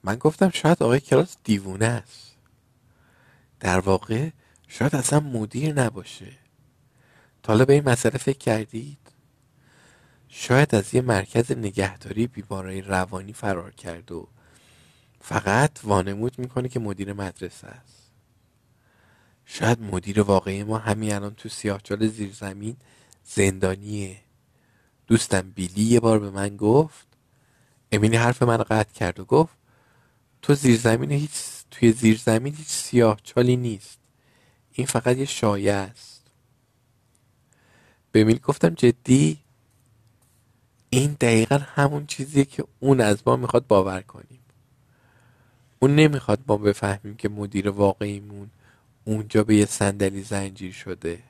من گفتم شاید آقای کلاس دیوونه است. در واقع شاید اصلا مدیر نباشه. تا به این مسئله فکر کردید؟ شاید از یه مرکز نگهداری بیمارای روانی فرار کرد و فقط وانمود می‌کنه که مدیر مدرسه است. شاید مدیر واقعی ما همین الان تو سیاهچال زیر زمین زندانیه. دوستم بیلی یه بار به من گفت امینی حرف من قطع کرد و گفت تو زیر زمین هیچ توی زیر زمین هیچ سیاه چالی نیست. این فقط یه شایع است. به میل گفتم جدی؟ این دقیقا همون چیزیه که اون از ما می‌خواد باور کنیم. اون نمی‌خواد ما بفهمیم که مدیر واقعیمون اونجا به یه صندلی زنجیر شده.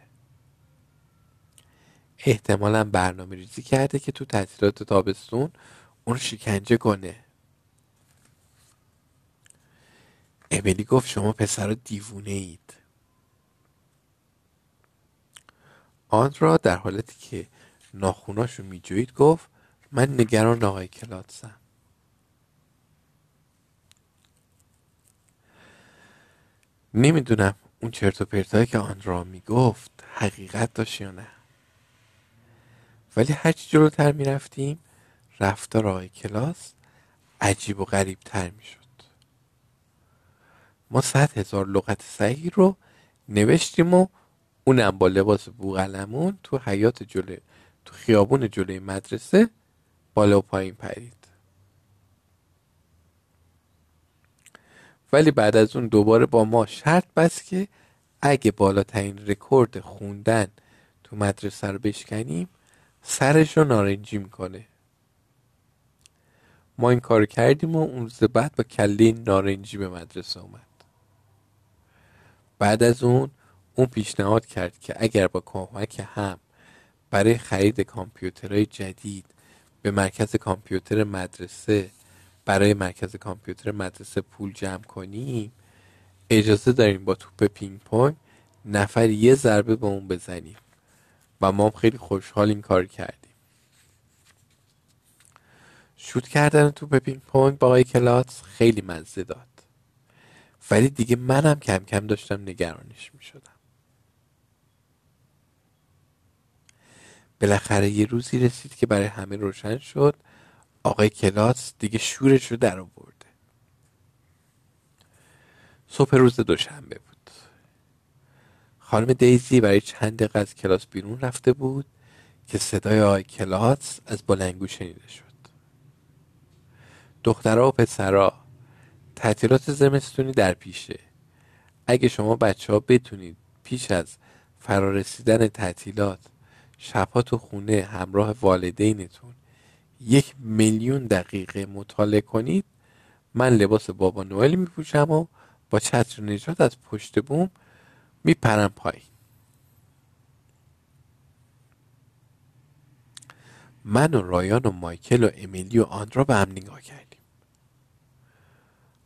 احتمالا برنامه ریزی کرده که تو تعطیلات تابستون اون شکنجه کنه. امیلی گفت شما پسر دیوونه اید آن را در حالتی که ناخوناشو میجوید گفت من نگران آقای کلاتسم نمی‌دونم اون چرت و پرتایی که آن را می‌گفت حقیقت داشت یا نه. ولی هرچی جلوتر می‌رفتیم رفتار آقای کلاس عجیب و غریب تر می‌شد. ما صد هزار لغت صحیح رو نوشتیم و اونم با لباس بوغلمون تو حیات جلوی تو خیابون جلوی مدرسه بالا و پایین پرید. ولی بعد از اون دوباره با ما شرط بست که اگه بالاترین رکورد خوندن تو مدرسه رو بشکنیم سرش رو نارنجی می‌کنه. ما این کار کردیم و اون روز بعد با کله نارنجی به مدرسه اومد. بعد از اون اون پیشنهاد کرد که اگر با کمک هم برای خرید کامپیوترهای جدید به مرکز کامپیوتر مدرسه برای مرکز کامپیوتر مدرسه پول جمع کنیم اجازه داریم با توپ پینگ پونگ نفری یه ضربه به اون بزنیم. و ما خیلی خوشحال این کار کردیم. شوت کردن توپ پینگ پونگ با آقای کلاس خیلی مزه داد. ولی دیگه منم کم کم داشتم نگرانش می شدم بالاخره یه روزی رسید که برای همه روشن شد. آقای کلاس دیگه شورش رو در آورده. صبح روز دوشنبه بود. خانم دیزی برای چند دقیقه از کلاس بیرون رفته بود که صدای آقای کلاس از بلنگو شنیده شد. دخترها و پسرها تعطیلات زمستونی در پیشه. اگه شما بچه ها بتونید پیش از فرارسیدن تعطیلات شبها تو خونه همراه والدینتون یک میلیون دقیقه مطالعه کنید من لباس بابا نوئل میپوشم و با چتر نجات از پشت بوم میپرم پایین. من و رایان و مایکل و امیلی و آندرا به هم نگاه کردیم.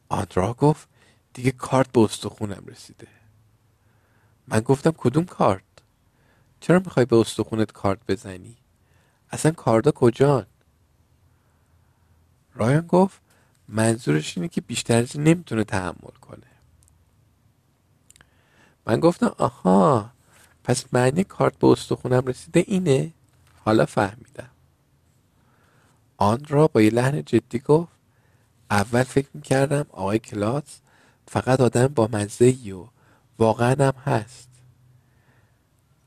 آندرا گفت دیگه کارت به استخونم رسیده. من گفتم کدوم کارت؟ چرا می‌خوای به استخونت کارت بزنی؟ اصلا کاردا کجان رایان گفت منظورش اینه که بیشتر از این نمی‌تونه تحمل کنه. من گفتم آها پس معنی کارت به استخونم رسیده اینه؟ حالا فهمیدم. آن را با یه لحن جدی گفت اول فکر می‌کردم آقای کلاس فقط آدم با مزه و واقعا هم هست.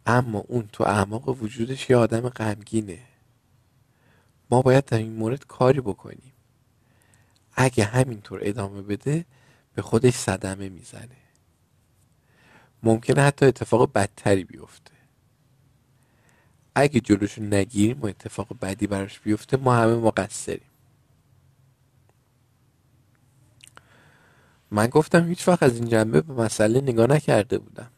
اما اون تو اعماق وجودش یه آدم غمگینه. ما باید در این مورد کاری بکنیم. اگه همینطور ادامه بده به خودش صدمه می‌زنه. ممکنه حتی اتفاق بدتری بیفته. اگه جلوشو نگیریم و اتفاق بدی براش بیفته ما همه مقصریم. من گفتم هیچ وقت از این جنبه به مسئله نگاه نکرده بودم.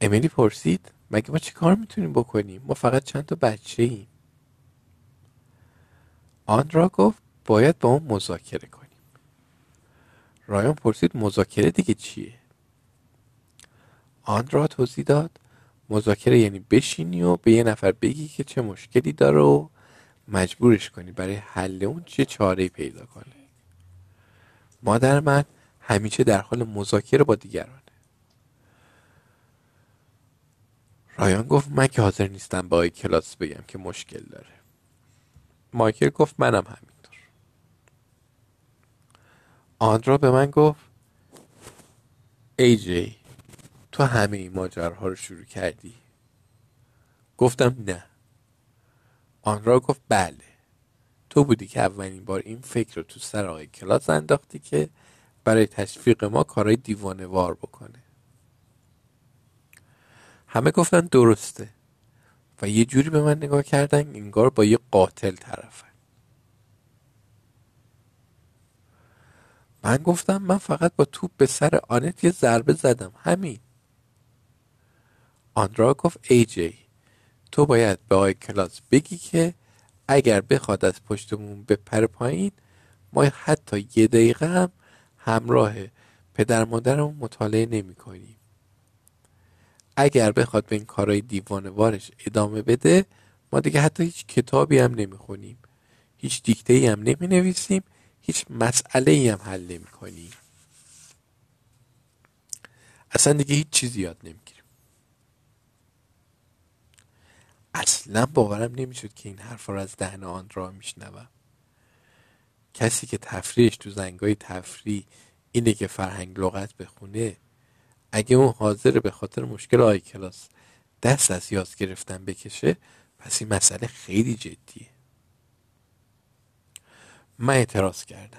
امیلی پرسید مگه ما چی کار می‌تونیم بکنیم؟ ما فقط چند تا بچه ایم آندرا گفت باید با اون مذاکره کنیم. رایان پرسید مذاکره دیگه چیه؟ آندرا توضیح داد مذاکره یعنی بشینی و به یه نفر بگی که چه مشکلی داره و مجبورش کنی برای حل اون چه چاره پیدا کنه. مادر من همیشه در حال مذاکره با دیگرانه. رایان گفت من که حاضر نیستم با کلاس بگم که مشکل داره. مایکل گفت منم همینطور. آندرا به من گفت ای جی تو همه این ماجرها رو شروع کردی؟ گفتم نه. آنرا گفت بله. تو بودی که اولین بار این فکر رو تو سر آقای کلاس انداختی که برای تشویق ما کارهای دیوانه وار بکنه. همه گفتن درسته. یه جوری به من نگاه کردن انگار با یه قاتل طرفن من گفتم من فقط با توپ به سر آنت یه ضربه زدم. همین. آندرا گفت ای جی تو باید به آقای کلاس بگی که اگر بخواد از پشتمون بپره پایین ما حتی یه دقیقه هم همراه پدر مادرمون مطالعه نمی کنیم. اگر بخواد به این کارهای دیوانوارش ادامه بده ما دیگه حتی هیچ کتابی هم نمی خونیم. هیچ دیکته هم نمی نویسیم هیچ مسئله ای هم حل نمی کنیم اصلا دیگه هیچ چیزی یاد نمی اصلا باورم نمی‌شد که این حرف رو از دهن آن را میشنوم. کسی که تفریحش تو زنگای تفریح اینه که فرهنگ لغت بخونه اگه اون حاضر به خاطر مشکل آی کلاس دست از یاد گرفتن بکشه پس این مسئله خیلی جدیه. من اعتراض کردم.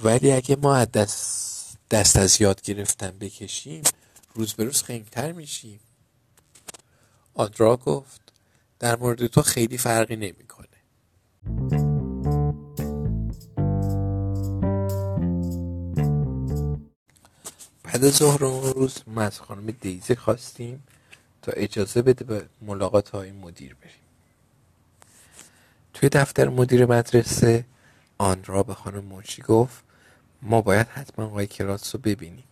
ولی اگه ما دست, دست از یاد گرفتن بکشیم روز به روز خنگتر میشیم. آدرا گفت در مورد تو خیلی فرقی نمی‌کنه. بعد ظهر اون روز ما از خانم دیزی خواستیم تا اجازه بده به ملاقات های مدیر بریم. توی دفتر مدیر مدرسه آن را به خانم منشی گفت ما باید حتما آقای کلاس رو ببینیم.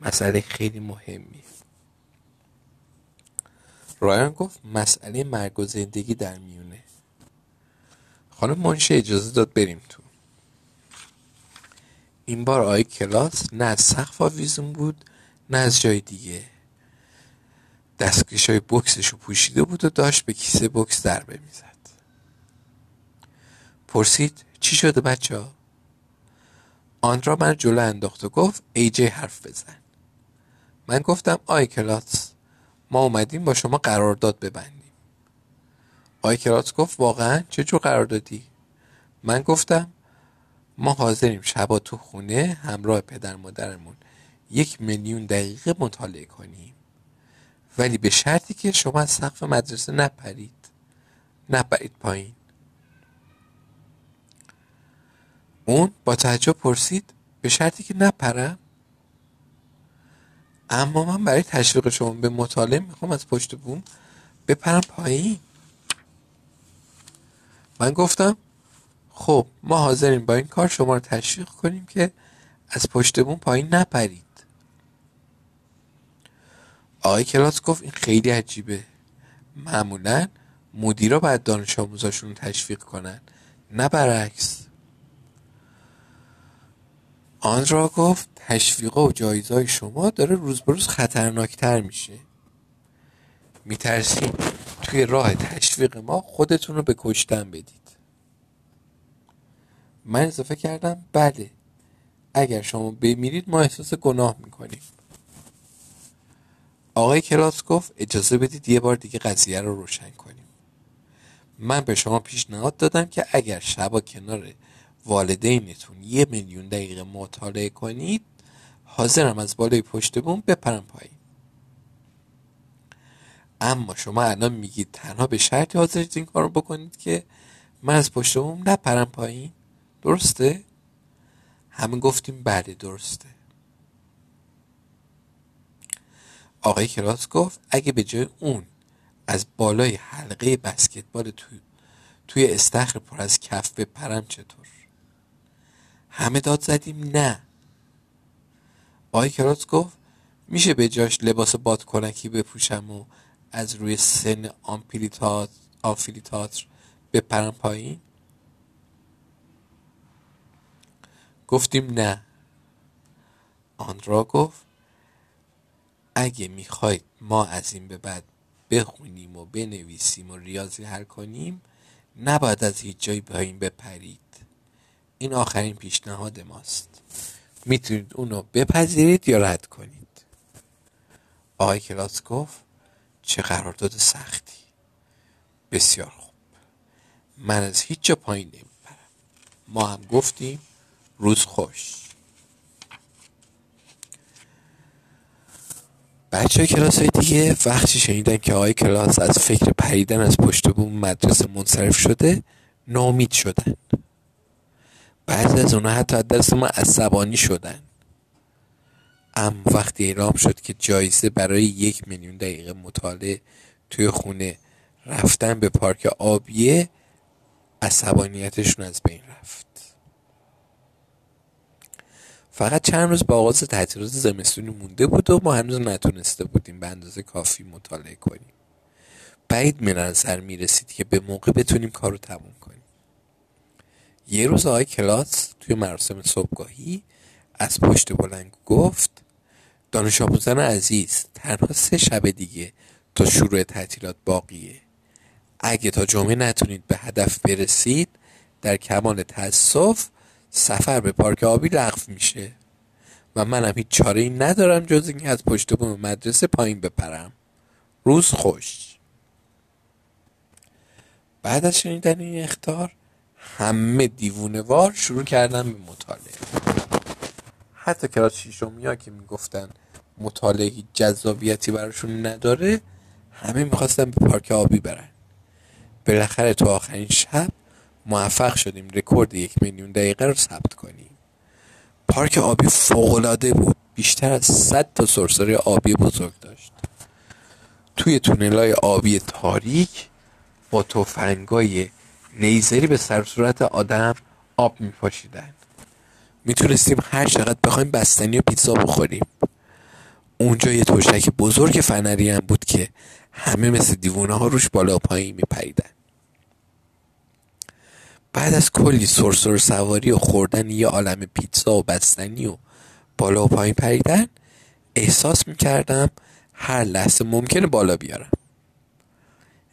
مسئله خیلی مهمی رایان گفت مسئله مرگ و زندگی در میونه. خانم منشه اجازه داد بریم تو. این بار آی کلاس نه از سقف آویزون بود نه از جای دیگه. دستکش های بکسش رو پوشیده بود و داشت به کیسه بکس دربه می‌زد پرسید چی شده بچه ها؟ آن را من جلو انداخت و گفت ای جی حرف بزن. من گفتم آی کلاس ما اومدیم با شما قرارداد ببندیم. آقای کراتس گفت واقعا چه جور قراردادی؟ من گفتم ما حاضریم شبا تو خونه همراه پدر مادرمون یک میلیون دقیقه مطالعه کنیم. ولی به شرطی که شما از سقف مدرسه نپرید. نپرید پایین. اون با تعجب پرسید به شرطی که نپرم؟ اما من برای تشویق شما به مطالعه می‌خوام از پشت بوم بپرم پایین. من گفتم خب ما حاضریم با این کار شما رو تشویق کنیم که از پشت بوم پایین نپرید. آقای کلاس گفت این خیلی عجیبه. معمولا مدیرا باید دانش آموزاشون رو تشویق کنن نه برعکس. آن را گفت تشویق و جایزهای شما داره روز به روز خطرناکتر میشه. میترسیم توی راه تشویق ما خودتون رو به کشتن بدید. من اضافه کردم بله. اگر شما بمیرید ما احساس گناه می‌کنیم. آقای کلاس گفت اجازه بدید یه بار دیگه قضیه رو روشن کنیم. من به شما پیشنهاد دادم که اگر شبا کنار والدینتون یه میلیون دقیقه مطالعه کنید حاضرم از بالای پشت بوم بپرم پایین. اما شما الان میگید تنها به شرطی حاضرید این کارو بکنید که من از پشت بوم نپرم پایین؟ درسته؟ همه گفتیم بله درسته. آقای کلاس گفت اگه به جای اون از بالای حلقه بسکتبال تو توی استخر پر از کف بپرم چطور؟ همه داد زدیم نه. آقای کلاس گفت میشه به جاش لباس بادکنکی بپوشم و از روی سن آمفیلیتاتر بپرم پایین؟ گفتیم نه. آندرا گفت اگه می‌خواید ما از این به بعد بخونیم و بنویسیم و ریاضی حل کنیم نباید از هیچ جایی پایین بپرید. این آخرین پیشنهاد ماست. می‌تونید اونو بپذیرید یا رد کنید؟ آقای کلاس گفت چه قرارداد سختی. بسیار خوب. من از هیچ جا پایین نمیپرم. ما هم گفتیم روز خوش. بچه کلاس های دیگه وقتی شنیدن که آقای کلاس از فکر پریدن از پشت بوم مدرسه منصرف شده نامید شدن. بعضی از اونها حتی از دست ما عصبانی شدن. اما وقتی اعلام شد که جایزه برای یک میلیون دقیقه مطالعه توی خونه رفتن به پارک آبیه عصبانیتشون از بین رفت. فقط چند روز با آغاز تعطیلات زمستونی مونده بود و ما هنوز نتونسته بودیم به اندازه کافی مطالعه کنیم. بعید به نظر می رسید که به موقع بتونیم کار رو تموم کنیم. یه روز آقای کلاس توی مراسم صبحگاهی از پشت بلنگ گفت دانش آموزان عزیز تنها سه شب دیگه تا شروع تعطیلات باقیه. اگه تا جمعه نتونید به هدف برسید در کمال تاسف سفر به پارک آبی لغو میشه. و منم هیچ چاره ای ندارم جز اینکه از پشت بوم مدرسه پایین بپرم. روز خوش. بعد از شنیدن این اختار همه دیوونه وار شروع کردن به مطالعه. حتی کلاس شیشمی که می‌گفتن مطالعه جذابیتی براشون نداره همه می‌خواستن به پارک آبی برن. بالاخره تو آخرین شب موفق شدیم رکورد یک میلیون دقیقه رو ثبت کنیم. پارک آبی فوقالعاده بود. بیشتر از 100 تا سرسره آبی بزرگ داشت. توی تونلای آبی تاریک با توفنگای لیزری به سر صورت آدم آب میپاشیدن. می‌تونستیم هر چقدر بخوایم بستنی و پیتزا بخوریم. اونجا یه توشک بزرگ فنری هم بود که همه مثل دیوونه ها روش بالا و پایین میپریدن. بعد از کلی سرسر سواری و خوردن یه عالم پیتزا و بستنی و بالا و پایین پریدن احساس می‌کردم هر لحظه ممکنه بالا بیارم.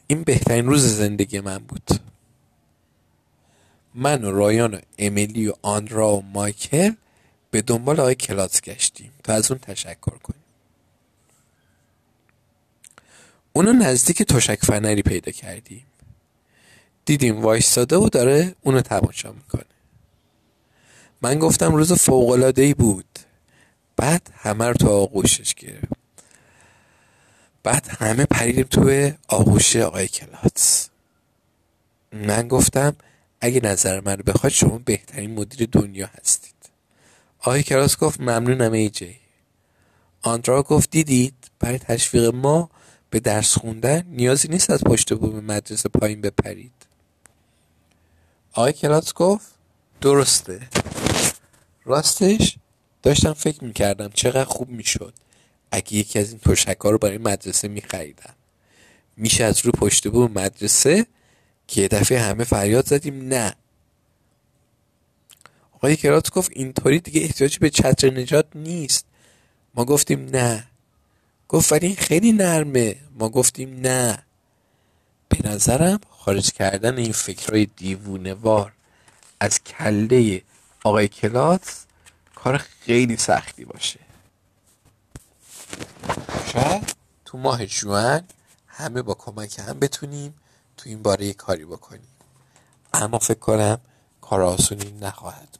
این بهترین روز زندگی من بود. من و رایان و امیلی و آندرا و مایکل به دنبال آقای کلاس گشتیم تا از اون تشکر کنیم. اونو نزدیک تشک فنری پیدا کردیم. دیدیم وایستاده و داره اونو تماشا می‌کنه. من گفتم روز ای بود. بعد همه رو تو آغوشش گرفت. بعد همه پریدیم توی آغوش آقای کلاس. من گفتم اگه نظر من بخواد شما بهترین مدیر دنیا هستید. آقای کلاس گفت ممنونم ای جی. آندرا گفت دیدید برای تشویق ما به درس خوندن نیازی نیست از پشت بوم مدرسه پایین بپرید. آقای کلاس گفت درسته. راستش داشتم فکر می‌کردم چقدر خوب می‌شد اگه یکی از این تشکا رو برای مدرسه میخریدم. میشه از رو پشت بوم مدرسه که یه دفعه همه فریاد زدیم نه. آقای کرات گفت اینطوری دیگه احتیاجی به چتر نجات نیست. ما گفتیم نه. گفت ولی خیلی نرمه. ما گفتیم نه. به نظرم خارج کردن این فکرهای دیوونوار از کله آقای کلاس کار خیلی سختی باشه. شاید تو ماه جوان همه با کمک هم بتونیم تو این باره کاری بکنیم. اما فکر کنم کار آسونی نخواهد